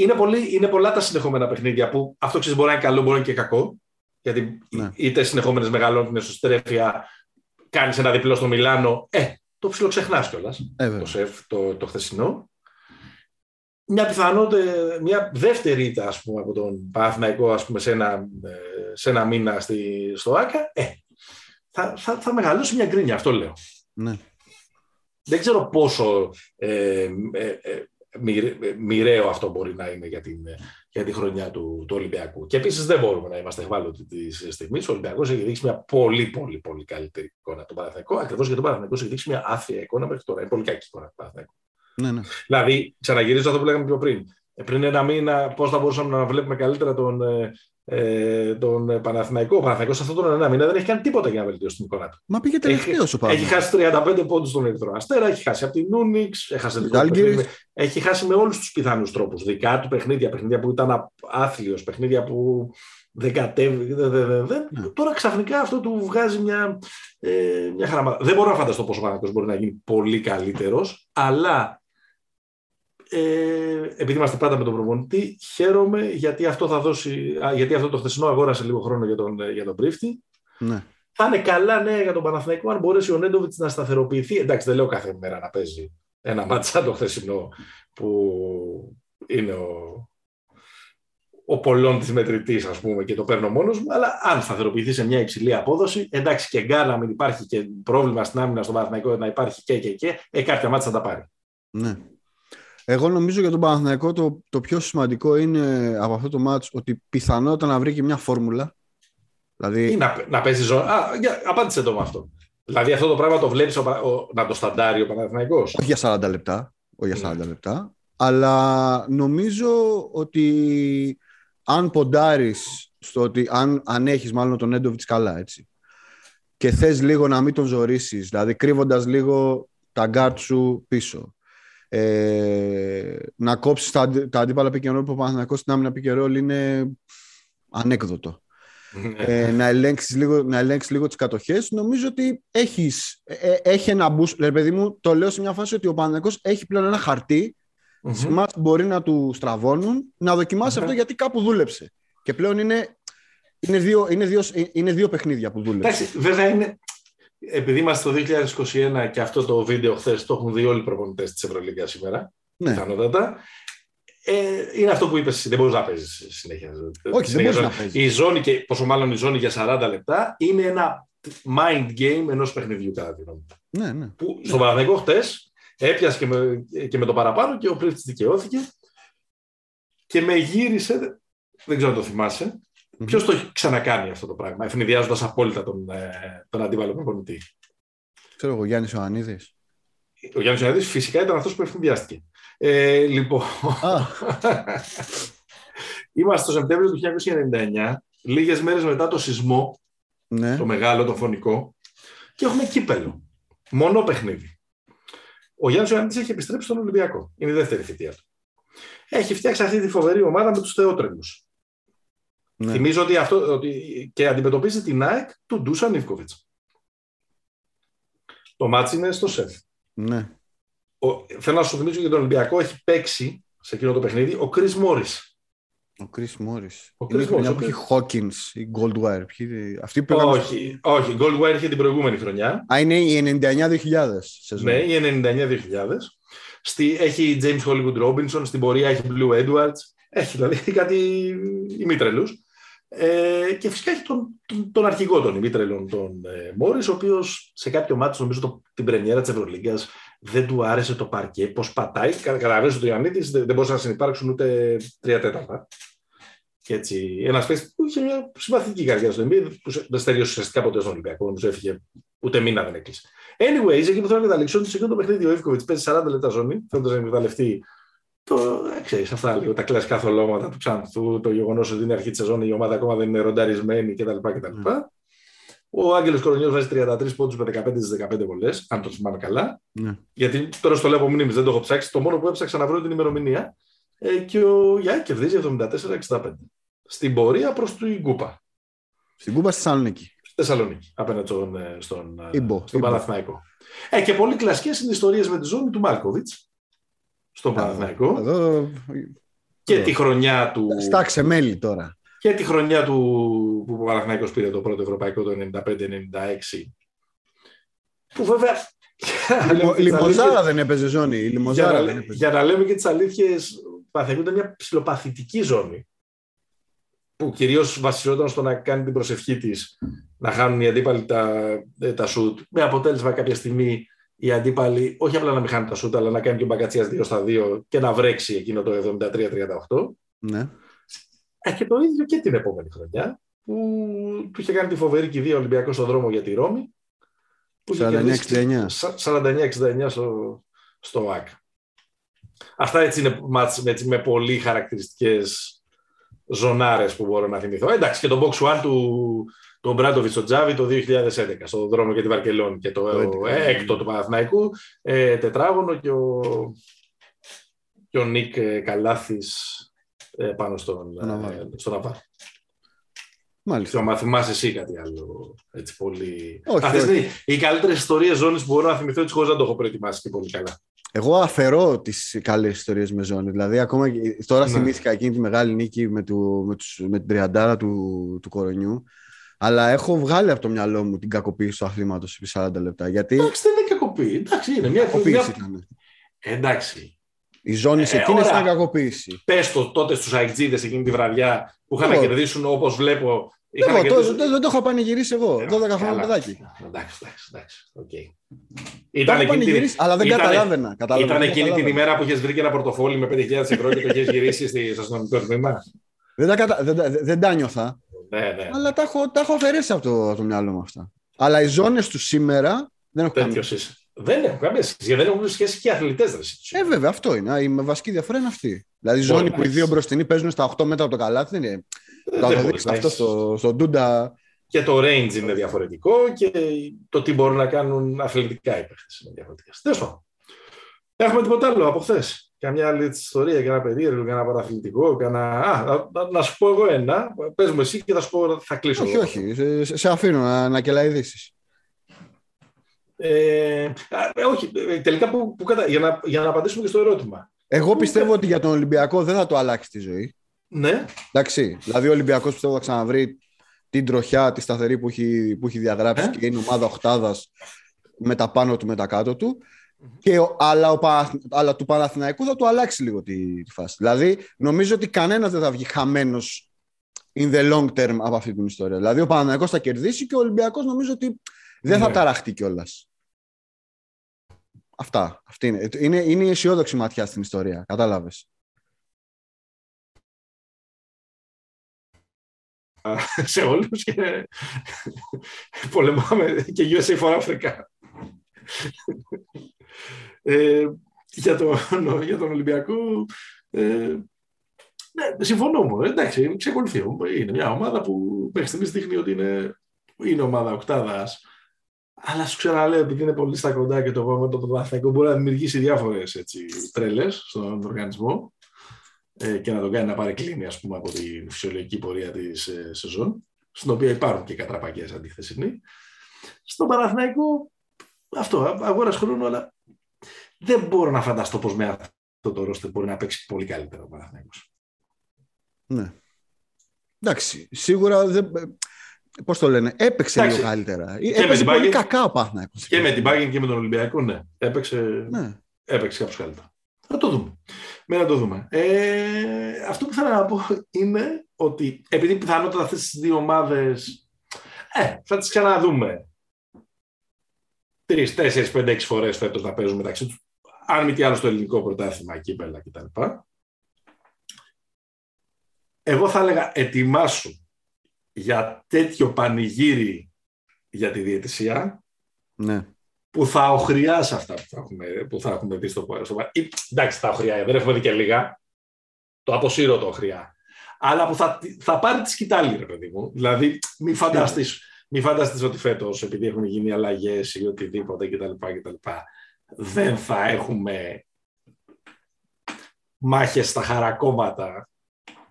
Speaker 1: Είναι, πολύ, είναι πολλά τα συνεχόμενα παιχνίδια που αυτό ξέρεις μπορεί να είναι καλό, μπορεί να είναι και κακό. Γιατί
Speaker 2: Ναι.
Speaker 1: είτε συνεχόμενες μεγαλώνουν την εσωστρέφεια, κάνεις ένα διπλό στο Μιλάνο, ε, το ψιλοξεχνάς κιόλας,
Speaker 2: Ε,
Speaker 1: το,
Speaker 2: βέβαια.
Speaker 1: σεφ, το, το χθεσινό. Μια πιθανότητα, μια δεύτερη ήττα ας πούμε, από τον Παναθηναϊκό ας πούμε, σε, ένα, ε, σε ένα μήνα στη, στο ΆΚΑ, ε, θα, θα, θα μεγαλώσει μια γκρίνια, αυτό λέω.
Speaker 2: Ναι.
Speaker 1: Δεν ξέρω πόσο ε, ε, ε, μοιρ- ε, μοιραίο αυτό μπορεί να είναι για, την, ε, για τη χρονιά του, του Ολυμπιακού. Και επίσης δεν μπορούμε να είμαστε ευάλωτοι της στιγμής. Ο Ολυμπιακός έχει δείξει μια πολύ, πολύ, πολύ καλύτερη εικόνα από τον Παναθηναϊκό. Ακριβώς γιατί ο Παναθηναϊκός έχει δείξει μια άθλια εικόνα μέχρι τώρα. Είναι πολύ κακή εικόνα του Παναθηναϊκού.
Speaker 2: ναι, ναι.
Speaker 1: Δηλαδή, ξαναγυρίζω αυτό που λέγαμε πιο πριν. Ε, πριν ένα μήνα, πώς θα μπορούσαμε να βλέπουμε καλύτερα τον, ε, ε, τον Παναθηναϊκό. Ο Παναθηναϊκός σε αυτόν τον ένα μήνα δεν έχει κάνει τίποτα για να βελτιώσει την εικόνα του.
Speaker 2: Μα πήγε τελευταίος ο
Speaker 1: Έχει
Speaker 2: Παναθηναϊκός.
Speaker 1: χάσει 35 πόντους στον Ερυθρό Αστέρα, έχει χάσει από την Νούνιξ, έχασε
Speaker 2: Της
Speaker 1: το παιχνίδι.
Speaker 2: Ζάλγκιρις.
Speaker 1: Έχει χάσει με όλους τους πιθανούς τρόπους. Δικά του παιχνίδια, παιχνίδια που ήταν άθλιος, παιχνίδια που δεν κατέβει. Δεν, δεν, δεν, δεν.
Speaker 2: Ναι.
Speaker 1: Τώρα ξαφνικά αυτό του βγάζει μια, ε, μια χαραμάδα. Δεν μπορώ να φανταστώ πόσο ο Παναθηναϊκός μπορεί να γίνει πολύ καλύτερος, αλλά ε, επειδή είμαστε πάντα με τον προπονητή, χαίρομαι γιατί αυτό, θα δώσει, α, γιατί αυτό το χθεσινό αγόρασε λίγο χρόνο για τον, για τον πρίφτη.
Speaker 2: Ναι.
Speaker 1: Θα είναι καλά νέα για τον Παναθηναϊκό αν μπορέσει ο Νέντοβιτς να σταθεροποιηθεί. Εντάξει, δεν λέω κάθε μέρα να παίζει ένα μάτσα το χθεσινό που είναι ο, ο πολλών της μετρητής, ας πούμε, και το παίρνω μόνος μου. Αλλά αν σταθεροποιηθεί σε μια υψηλή απόδοση, εντάξει και γκάνα, να μην υπάρχει και πρόβλημα στην άμυνα στον Παναθηναϊκό να υπάρχει και και και, ε, κάποια μάτσα θα τα πάρει.
Speaker 2: Ναι. Εγώ νομίζω για τον Παναθηναϊκό το, το πιο σημαντικό είναι από αυτό το ματς ότι πιθανότατα να βρει και μια φόρμουλα. Δηλαδή,
Speaker 1: Ή να, να παίζει ζώνη. Α, για, απάντησε το με αυτό. Δηλαδή αυτό το πράγμα το βλέπεις να το σταντάρει ο Παναθηναϊκός.
Speaker 2: όχι για 40 λεπτά, όχι για 40
Speaker 1: Ναι.
Speaker 2: λεπτά, αλλά νομίζω ότι αν ποντάρεις στο ότι αν, αν έχεις μάλλον τον Νέντοβιτς καλά, έτσι, και θες λίγο να μην τον ζορίσεις, δηλαδή κρύβοντας λίγο τα γκαρντ σου πίσω, ε, να κόψεις τα, αντι- τα αντίπαλα pick and roll που ο Παναθηναϊκός στην άμυνα pick and roll είναι ανέκδοτο. ε, να, ελέγξεις λίγο, να ελέγξεις λίγο τις κατοχές νομίζω ότι έχεις, ε, ε, έχει ένα boost ρε παιδί μου το λέω σε μια φάση ότι ο Παναθηναϊκός έχει πλέον ένα χαρτί
Speaker 1: Μμμ.
Speaker 2: σε μάτς που μπορεί να του στραβώνουν να δοκιμάσει
Speaker 1: Μμμ.
Speaker 2: αυτό γιατί κάπου δούλεψε και πλέον είναι, είναι, δύο, είναι, δύο, είναι δύο παιχνίδια που δούλεψε
Speaker 1: Εντάξει, βέβαια είναι. Επειδή είμαστε το 2021 και αυτό το βίντεο χθες το έχουν δει όλοι οι προπονητές της Ευρωλίγκα σήμερα,
Speaker 2: Ναι.
Speaker 1: πιθανότατα. Ε, είναι αυτό που είπες εσύ, δεν μπορείς να παίζεις συνέχεια.
Speaker 2: Όχι, δεν
Speaker 1: Συνέχεια
Speaker 2: μπορείς να
Speaker 1: ζώνη.
Speaker 2: παίζεις.
Speaker 1: Η ζώνη, και πόσο μάλλον η ζώνη για 40 λεπτά, είναι ένα mind game ενός παιχνιδιού, κατά τη γνώμη μου.
Speaker 2: Ναι, ναι.
Speaker 1: Που στον Παναθηναϊκό χτε έπιασε και με, και με το παραπάνω και ο Πρίφτη δικαιώθηκε και με γύρισε. Δεν ξέρω αν το θυμάσαι.
Speaker 2: Μμμ.
Speaker 1: Ποιος το έχει ξανακάνει αυτό το πράγμα, ευνηδιάζοντας απόλυτα τον, ε, τον αντίπαλο προπονητή.
Speaker 2: Ξέρω εγώ, Γιάννης Ιωαννίδης.
Speaker 1: Ο Γιάννης Ιωαννίδης φυσικά ήταν αυτός που ευνηδιάστηκε. Ε, λοιπόν,
Speaker 2: Α, [laughs]
Speaker 1: είμαστε το Σεπτέμβριο του 1999, λίγες μέρες μετά το σεισμό,
Speaker 2: ναι.
Speaker 1: το μεγάλο, το φωνικό, και έχουμε κύπελο. Μόνο παιχνίδι. Ο Γιάννης Ιωαννίδης έχει επιστρέψει στον Ολυμπιακό. Είναι η δεύτερη θητεία του. Έχει φτιάξει αυτή τη φοβερή ομάδα με τους θεότρελους.
Speaker 2: Ναι.
Speaker 1: Θυμίζω ότι αυτό ότι και αντιμετωπίζει την ΑΕΚ του Ντούσαν Ίβκοβιτς. Το ματς είναι στο ΣΕΦ.
Speaker 2: ναι.
Speaker 1: Ο, θέλω να σου θυμίσω για τον Ολυμπιακό έχει παίξει σε εκείνο το παιχνίδι ο Κρις Μόρις.
Speaker 2: Ο Κρις Μόρις.
Speaker 1: Ο
Speaker 2: Είναι η
Speaker 1: Chris
Speaker 2: χρονιά
Speaker 1: Morris,
Speaker 2: που
Speaker 1: ο
Speaker 2: έχει Hawkins ή Goldwire. Ποιοι- Αυτοί που πήγαν-
Speaker 1: Όχι, όχι. Goldwire είχε την προηγούμενη χρονιά.
Speaker 2: Α, είναι η 99-2000 σεζόν.
Speaker 1: Ναι, η 99-2000. Στη, έχει James Hollywood Robinson, στην πορεία έχει Blue Edwards. Έχει δηλαδή κάτι ημίτρελους. Ε, και φυσικά έχει τον, τον, τον αρχηγό των ημίτρελων, τον ε, Μόρις, ο οποίος σε κάποιο μάτι, νομίζω το, την πρεμιέρα της Ευρωλίγκας, δεν του άρεσε το παρκέ, πώ πατάει. Κα- Καταλαβαίνεις ότι ο Ιωαννίδης δεν, δεν μπορούσε να συνεπάρξουν ούτε τρία τέταρτα. Και έτσι, ένας παίκτης που είχε μια συμπαθητική καρδιά στο NBA, που σε- δεν στερεώσει ουσιαστικά ποτέ στον Ολυμπιακό, νομίζω έφυγε ούτε μήνα δεν έκλεισε. Anyways, εκεί που θέλω να καταλήξω, ότι σε εκείνο το παιχνίδι ο Ιβκοβιτς παίζει 40 λεπτά ζώνη, θέλοντας να εκμεταλλευτεί το, ε, ξέρεις, αυτά λίγο, τα κλασικά θολώματα του Ξανθού, το γεγονός ότι είναι αρχή της σεζόν, η ομάδα ακόμα δεν είναι ρονταρισμένη κτλ. κτλ. Ο Άγγελος Κορονιός βάζει 33 πόντους με 15 στις 15 βολές, αν το θυμάμαι καλά.
Speaker 2: Ναι.
Speaker 1: Γιατί τώρα στο λέω από μνήμης, δεν το έχω ψάξει. Το μόνο που έψαξα να βρω είναι την ημερομηνία. Ε, και ο Γιάννη κερδίζει 74-65. Στην πορεία προς την Κούπα.
Speaker 2: Στην Κούπα στη Θεσσαλονίκη.
Speaker 1: Στη Θεσσαλονίκη, απέναντι στον, ε, στον, ε,
Speaker 2: Ιμπο,
Speaker 1: στον
Speaker 2: Ιμπο.
Speaker 1: Παναθηναϊκό. Ε, και πολύ κλασικές είναι οι ιστορίες με τη ζώνη του Μάλκοβιτς στον Παναθηναϊκό.
Speaker 2: Εδώ.
Speaker 1: Και
Speaker 2: εδώ.
Speaker 1: τη χρονιά του.
Speaker 2: Στάξε μέλη τώρα.
Speaker 1: Και τη χρονιά του που ο Παναθηναϊκός πήρε το πρώτο ευρωπαϊκό το 95-96. Που βέβαια. για να λέμε
Speaker 2: Λιμο-
Speaker 1: και τις
Speaker 2: Λιμοζάρα
Speaker 1: αλήθειες-
Speaker 2: δεν έπαιζε ζώνη. Η
Speaker 1: για,
Speaker 2: Λιμοζάρα
Speaker 1: να,
Speaker 2: δεν έπαιζε.
Speaker 1: για να λέμε και τις αλήθειες, ο Παναθηναϊκός ήταν μια ψηλοπαθητική ζώνη. Που κυρίως βασιζόταν στο να κάνει την προσευχή της να χάνουν οι αντίπαλοι τα, ε, τα σουτ. Με αποτέλεσμα κάποια στιγμή οι αντίπαλοι όχι απλά να μην χάνουν τα σουτ, αλλά να κάνει και ο Μπαγκατσίας 2 στα 2 και να βρέξει εκείνο το 73-38.
Speaker 2: Ναι.
Speaker 1: Ε, και το ίδιο και την επόμενη χρονιά που του είχε κάνει τη φοβερή κηδεία Ολυμπιακός στον δρόμο για τη Ρώμη. που είχε
Speaker 2: 49-69.
Speaker 1: κερδίσει 49-69 στο, στο ΆΚ. Αυτά έτσι είναι μάτς, έτσι, με πολύ χαρακτηριστικές ζωνάρες που μπορώ να θυμηθώ. Ε, Εντάξει, και το box one του τον Μπράντοβιτς στο Τζάβι το 2011 στον δρόμο για τη Βαρκελόνη και το,
Speaker 2: Το έντεκα.
Speaker 1: ε, έκτο του Παναθηναϊκού ε, τετράγωνο και ο, και ο Νίκ ε, Καλάθης ε, πάνω στον,
Speaker 2: Στον Ναβάρο.
Speaker 1: ε, στον Ναβάρο.
Speaker 2: Μάλιστα.
Speaker 1: Ξέρω, μα θυμάσαι εσύ κάτι άλλο έτσι πολύ.
Speaker 2: Όχι,
Speaker 1: Αυτές
Speaker 2: όχι.
Speaker 1: είναι οι καλύτερες ιστορίες ζώνης που μπορώ να θυμηθώ έτσι χωρίς να το έχω προετοιμάσει και πολύ καλά.
Speaker 2: Εγώ αφαιρώ τις καλές ιστορίες με ζώνη. Δηλαδή, ακόμα και- τώρα
Speaker 1: Ναι.
Speaker 2: θυμήθηκα εκείνη τη μεγάλη νίκη με, του, με, τους, με την τριαντάρα του, του κορονιού. Αλλά έχω βγάλει από το μυαλό μου την κακοποίηση του αθλήματος επί 40 λεπτά. Γιατί
Speaker 1: Εντάξει, δεν είναι κακοποίηση. Εντάξει, είναι μια
Speaker 2: κακοποίηση
Speaker 1: μια-
Speaker 2: ήταν.
Speaker 1: Εντάξει.
Speaker 2: Οι ζώνες
Speaker 1: Ε,
Speaker 2: εκείνες
Speaker 1: ωραία.
Speaker 2: ήταν κακοποίηση.
Speaker 1: Πες το τότε στους Αιγτζίδες εκείνη τη βραδιά που είχαν να
Speaker 2: Εγώ.
Speaker 1: κερδίσουν όπως βλέπω. είχαν
Speaker 2: Εγώ,
Speaker 1: να
Speaker 2: το,
Speaker 1: κερδίσουν-
Speaker 2: δεν δεν το έχω πανηγυρίσει εγώ. 12
Speaker 1: Καλά.
Speaker 2: χρόνια παιδάκι.
Speaker 1: Εντάξει, εντάξει, εντάξει. οκ.
Speaker 2: Το
Speaker 1: Ήταν
Speaker 2: έχω
Speaker 1: εκείνη, την-
Speaker 2: πανηγυρίσει, αλλά δεν
Speaker 1: ήτανε-
Speaker 2: καταλάβαινα. καταλάβαινα,
Speaker 1: ήταν
Speaker 2: δεν
Speaker 1: εκείνη την
Speaker 2: καταλάβαινα.
Speaker 1: ημέρα που είχες βρει και ένα πορτοφόλι με 5.000 ευρώ και το είχες γυρίσει στη- στο αστυνομικό τμήμα;
Speaker 2: Δεν, τα κατα... δεν, τα- δεν τα νιώθα.
Speaker 1: Ναι, ναι.
Speaker 2: Αλλά τα έχω, τα έχω αφαιρέσει από το, από το μυαλό μου αυτά. Αλλά οι ζώνες του σήμερα δεν έχουν καμία.
Speaker 1: Τέτοιο είσαι. Δεν έχουν καμία σχέση. Γιατί δεν έχουν σχέση και οι αθλητές.
Speaker 2: Ε, βέβαια, αυτό είναι. Η βασική διαφορά είναι αυτή. Δηλαδή, η ζώνη
Speaker 1: Μπορεί,
Speaker 2: που οι
Speaker 1: εντάξει.
Speaker 2: δύο μπροστινοί παίζουν στα 8 μέτρα από το καλάθι δεν είναι. Θα
Speaker 1: Δεν
Speaker 2: το
Speaker 1: μπορείς
Speaker 2: δεις
Speaker 1: να
Speaker 2: αυτό
Speaker 1: έχεις-
Speaker 2: στο, στο Ντούντα.
Speaker 1: Και το range είναι διαφορετικό και το τι μπορούν να κάνουν αθλητικά οι παίχτες είναι διαφορετικά. Τέλος πάντων. Έχουμε τίποτα άλλο από χθες. Καμιά άλλη έτσι ιστορία, για ένα περίεργο, για ένα παραθλητικό, για ένα... Α, να, να- να σου πω εγώ ένα. Πες μου εσύ και θα σου πω, θα κλείσω.
Speaker 2: Όχι,
Speaker 1: εγώ.
Speaker 2: όχι. Σε, σε αφήνω να, να κελαϊδήσεις.
Speaker 1: Ε, α, ε, όχι, ε, τελικά που, που κατα... για, να, για να απαντήσουμε και στο ερώτημα.
Speaker 2: Εγώ πιστεύω ότι για τον Ολυμπιακό δεν θα το αλλάξει τη ζωή.
Speaker 1: Ναι,
Speaker 2: Εντάξει. Δηλαδή, ο Ολυμπιακός πιστεύω θα ξαναβρει την τροχιά, τη σταθερή που έχει, που έχει διαγράψει
Speaker 1: Ε;
Speaker 2: και είναι ομάδα οχτάδα με τα πάνω του, με τα κάτω του. Και, ο- αλλά, ο, Παναθ- αλλά του Παναθηναϊκού θα του αλλάξει λίγο τη, τη φάση. Δηλαδή, νομίζω ότι κανένας δεν θα βγει χαμένος in the long term από αυτή την ιστορία. Δηλαδή, ο Παναθηναϊκός θα κερδίσει και ο Ολυμπιακός νομίζω ότι δεν θα
Speaker 1: Ναι.
Speaker 2: ταραχτεί κιόλας. Αυτά. Αυτή είναι. είναι. Είναι η αισιόδοξη ματιά στην ιστορία. Κατάλαβες.
Speaker 1: σε όλους και πολεμάμε και USA for Africa. Ε, για, τον, [laughs] για τον Ολυμπιακό ε, ναι, συμφωνώ μου. Εντάξει, εξακολουθεί. Είναι μια ομάδα που μέχρι στιγμής δείχνει ότι είναι, είναι ομάδα οκτάδας. Αλλά σου ξαναλέω, επειδή είναι πολύ στα κοντά και το πάμε το πρωταθλητικό μπορεί να δημιουργήσει διάφορες τρέλες στον οργανισμό ε, και να τον κάνει να παρεκκλίνει ας πούμε, από τη φυσιολογική πορεία της ε, σεζόν, στην οποία υπάρχουν και κατραπακές αντίθεσινοι. Στον Παναθηναϊκό αυτό, α- αγόρας χρόνου, αλλά δεν μπορώ να φανταστώ πως με αυτό το ρόστερ μπορεί να παίξει πολύ καλύτερα ο Παναθηναϊκός.
Speaker 2: Ναι. Εντάξει, σίγουρα δεν. Πώς το λένε, έπαιξε
Speaker 1: Εντάξει.
Speaker 2: λίγο καλύτερα.
Speaker 1: με
Speaker 2: Έπαιξε
Speaker 1: την
Speaker 2: πολύ
Speaker 1: Bayern-
Speaker 2: κακά ο Παναθηναϊκός.
Speaker 1: Και με την Bayern και με τον Ολυμπιακό, ναι, έπαιξε,
Speaker 2: Ναι.
Speaker 1: έπαιξε κάπως καλύτερα. Θα το δούμε. Με να το δούμε. Ε, αυτό που θέλω να πω είναι ότι επειδή πιθανότατα αυτές τις δύο ομάδες ε, θα τις ξαναδούμε τρεις, τέσσερις, πέντε, έξι φορές φέτος να παίζουν μεταξύ τους. Αν μη τι άλλο στο ελληνικό πρωτάθλημα, κύπελα κτλ. Εγώ θα έλεγα ετοιμάσου για τέτοιο πανηγύρι για τη διαιτησία
Speaker 2: ναι.
Speaker 1: που θα οχρειάσει αυτά που θα έχουμε, που θα έχουμε δει στο στο παρελθόν. Ή, Εντάξει, τα οχριά, δεν έχουμε δει και λίγα. Το αποσύρω το οχριά. Αλλά που θα, θα πάρει τη σκητάλη, ρε παιδί μου. Δηλαδή, μην φανταστείς, μην φανταστείς ότι φέτος, επειδή έχουν γίνει αλλαγές ή οτιδήποτε κτλ. κτλ δεν θα έχουμε μάχες στα χαρακόμματα.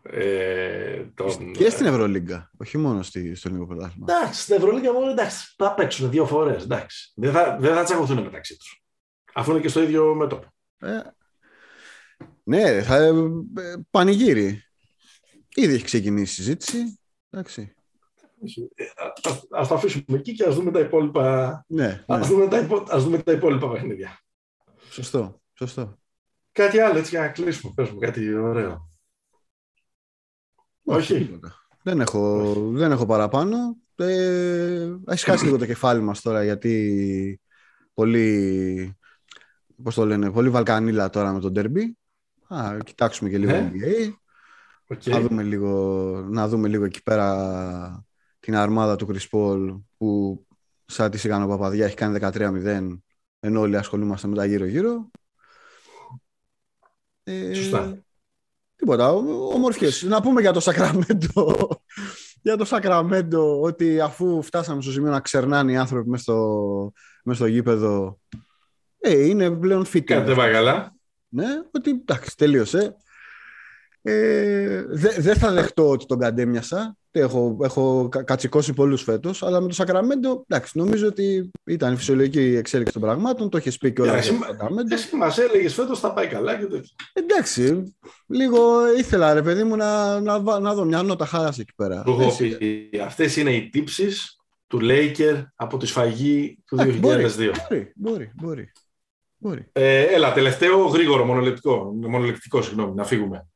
Speaker 1: Ε, των,
Speaker 2: Και στην Ευρωλίγκα, όχι μόνο στη, στο ελληνικό πρωτάθλημα.
Speaker 1: Εντάξει, στην Ευρωλίγα μόνο εντάξει, θα παίξουν δύο φορές. Δεν θα, δεν θα τσακωθούν μεταξύ τους. Αφού είναι και στο ίδιο μέτωπο.
Speaker 2: Ε, ναι, θα, ε, πανηγύρι. Ήδη έχει ξεκινήσει η συζήτηση. Εντάξει.
Speaker 1: Α το αφήσουμε εκεί και ας δούμε τα υπόλοιπα.
Speaker 2: Ναι,
Speaker 1: Ας,
Speaker 2: ναι.
Speaker 1: δούμε τα υπό, ας δούμε τα υπόλοιπα παιχνίδια.
Speaker 2: Σωστό, σωστό.
Speaker 1: Κάτι άλλο έτσι για να κλείσουμε. Πες μου κάτι ωραίο. Όχι.
Speaker 2: τίποτα. Δεν έχω, δεν έχω παραπάνω. Ε, έχει χάσει λίγο το κεφάλι μας τώρα γιατί πολύ, πώς το λένε, πολύ βαλκανίλα τώρα με το ντέρμπι. Α, κοιτάξουμε και λίγο
Speaker 1: Ναι.
Speaker 2: NBA.
Speaker 1: Ok.
Speaker 2: Να, δούμε λίγο, να δούμε λίγο εκεί πέρα την αρμάδα του Chris Paul που σαν τη Σιγάνο Παπαδιά έχει κάνει 13-0 ενώ όλοι ασχολούμαστε με τα γύρω-γύρω. Ε,
Speaker 1: Σωστά.
Speaker 2: Τίποτα, ομορφιές. Να πούμε για το Σακραμέντο [laughs] για το Σακραμέντο ότι αφού φτάσαμε στο σημείο να ξερνάνε οι άνθρωποι μέσα στο, μες στο γήπεδο ε, είναι πλέον fit.
Speaker 1: Κάτι δεν πάει καλά.
Speaker 2: Ναι, ότι εντάξει, τελείωσε. Ε, δεν δεν θα δεχτώ ότι τον καντέμιασα. Έχω, έχω κα- κατσικώσει πολλούς φέτος, αλλά με το Σακραμέντο εντάξει, νομίζω ότι ήταν η φυσιολογική εξέλιξη των πραγμάτων. Το έχει πει και όλα
Speaker 1: Εσύ,
Speaker 2: για το Σακραμέντο.
Speaker 1: εσύ μας έλεγες φέτος θα πάει καλά και τέτοια.
Speaker 2: Εντάξει, λίγο ήθελα ρε παιδί μου να, να, βα- να δω μια νότα χάρας εκεί πέρα.
Speaker 1: Του έχω
Speaker 2: Έτσι.
Speaker 1: πει, αυτές είναι οι τύψεις του Λέικερ από τη σφαγή του
Speaker 2: Εντάξει,
Speaker 1: 2002.
Speaker 2: Μπορεί, μπορεί, μπορεί. μπορεί.
Speaker 1: Ε, έλα, τελευταίο γρήγορο, μονολεκτικό, μονολεκτικό συγγνώμη, να φύγουμε.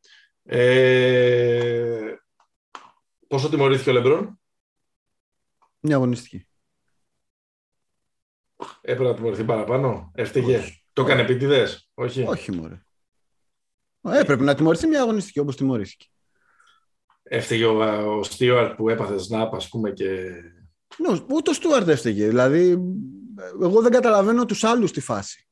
Speaker 1: Ε, πόσο τιμωρήθηκε ο Λεμπρόν;
Speaker 2: Μια αγωνιστική.
Speaker 1: Έπρεπε να τιμωρηθεί παραπάνω; Έφταιγε;
Speaker 2: Όχι.
Speaker 1: Το έκανε επίτηδες; Όχι.
Speaker 2: Όχι, μωρέ. Ε, Έπρεπε να τιμωρηθεί μια αγωνιστική όπως τιμωρήθηκε.
Speaker 1: Έφταιγε ο, ο Στίουαρτ που έπαθε snap, ας πούμε, και.
Speaker 2: Ναι, ούτε ο Στούαρτ έφταιγε. Δηλαδή, εγώ δεν καταλαβαίνω τους άλλους στη φάση.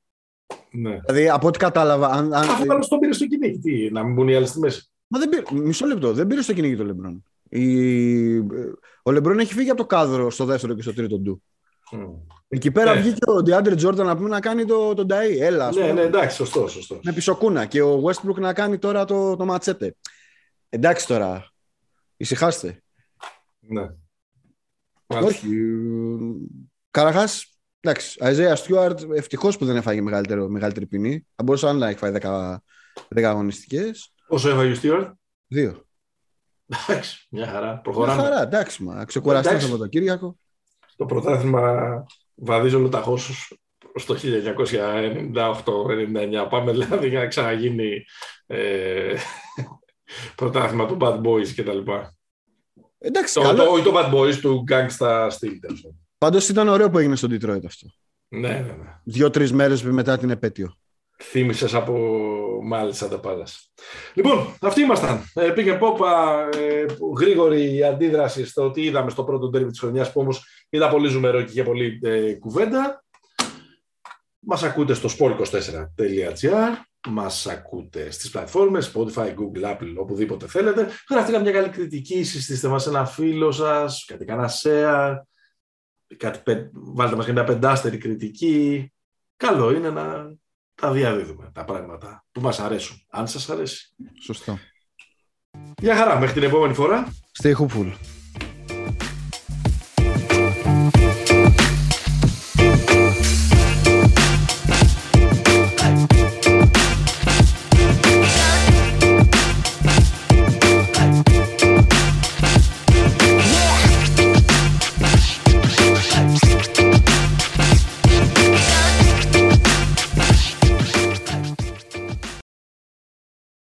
Speaker 1: Ναι.
Speaker 2: Δηλαδή, από ό,τι κατάλαβα. Αν, αν...
Speaker 1: Αφού άλλο τον πήρε στο κυνήγι, τι, να μην μπουν οι άλλοι στη μέση.
Speaker 2: Μα δεν πήρε, μισό λεπτό, δεν πήρε στο κυνήγι το Λεμπρόν. Η... Ο Λεμπρόν έχει φύγει από το κάδρο στο δεύτερο και στο τρίτο του.
Speaker 1: Μμ.
Speaker 2: Εκεί πέρα
Speaker 1: Ναι.
Speaker 2: βγήκε ο Ντιάντρε Τζόρνταν να πούμε να κάνει το, τον Νταΐ. Έλα, ας
Speaker 1: Ναι,
Speaker 2: πούμε,
Speaker 1: ναι, εντάξει, σωστό, σωστό.
Speaker 2: με πισωκούνα. Και ο Westbrook να κάνει τώρα το, το ματσέτε. Εντάξει τώρα. Ησυχάστε.
Speaker 1: Ναι. Μάλιστα.
Speaker 2: Όχι. Καραχά, εντάξει. Αιζέα Στιούαρτ, ευτυχώς που δεν έφαγε μεγαλύτερο, μεγαλύτερη ποινή. Θα μπορούσε να έχει φάει 10, 10 αγωνιστικές.
Speaker 1: Πόσο έφαγε ο Στίουαρτ;
Speaker 2: Δύο.
Speaker 1: Εντάξει, μια χαρά.
Speaker 2: Μια
Speaker 1: Προχωράμε.
Speaker 2: χαρά, εντάξει, μα. Ξεκουραστεί
Speaker 1: Εντάξει.
Speaker 2: από το Κύριακο.
Speaker 1: Το πρωτάθλημα βαδίζει ολοταχώ στο 1998-99. Πάμε δηλαδή για να ξαναγίνει ε, πρωτάθλημα του Bad Boys κτλ.
Speaker 2: Εντάξει,
Speaker 1: Το,
Speaker 2: καλό.
Speaker 1: το, όχι το Bad Boys του Gangsta Steel. τέλος πάντων.
Speaker 2: Πάντως ήταν ωραίο που έγινε στο Detroit αυτό.
Speaker 1: Ναι, ναι, ναι.
Speaker 2: Δύο-τρεις μέρες μετά την επέτειο.
Speaker 1: Θύμησες από μάλιστα τα πάντα. Λοιπόν, αυτοί ήμασταν. Ε, πήγε πόπα ε, γρήγορη αντίδραση στο τι είδαμε στο πρώτο τέρμι της χρονιάς που όμως ήταν πολύ ζουμερό και είχε πολύ ε, κουβέντα. Μας ακούτε στο sport24.gr μας ακούτε στις πλατφόρμες Spotify, Google, Apple, οπουδήποτε θέλετε. Γραφτείτε μια καλή κριτική, συστήστε μας ένα φίλο σας, κάτι κανένα share, κάτι, πε- βάλτε μας και μια πεντάστερη κριτική. Καλό είναι να τα διαδίδουμε τα πράγματα που μας αρέσουν, αν σας αρέσει.
Speaker 2: Σωστό.
Speaker 1: Γεια χαρά, μέχρι την επόμενη φορά.
Speaker 2: Stay hopeful.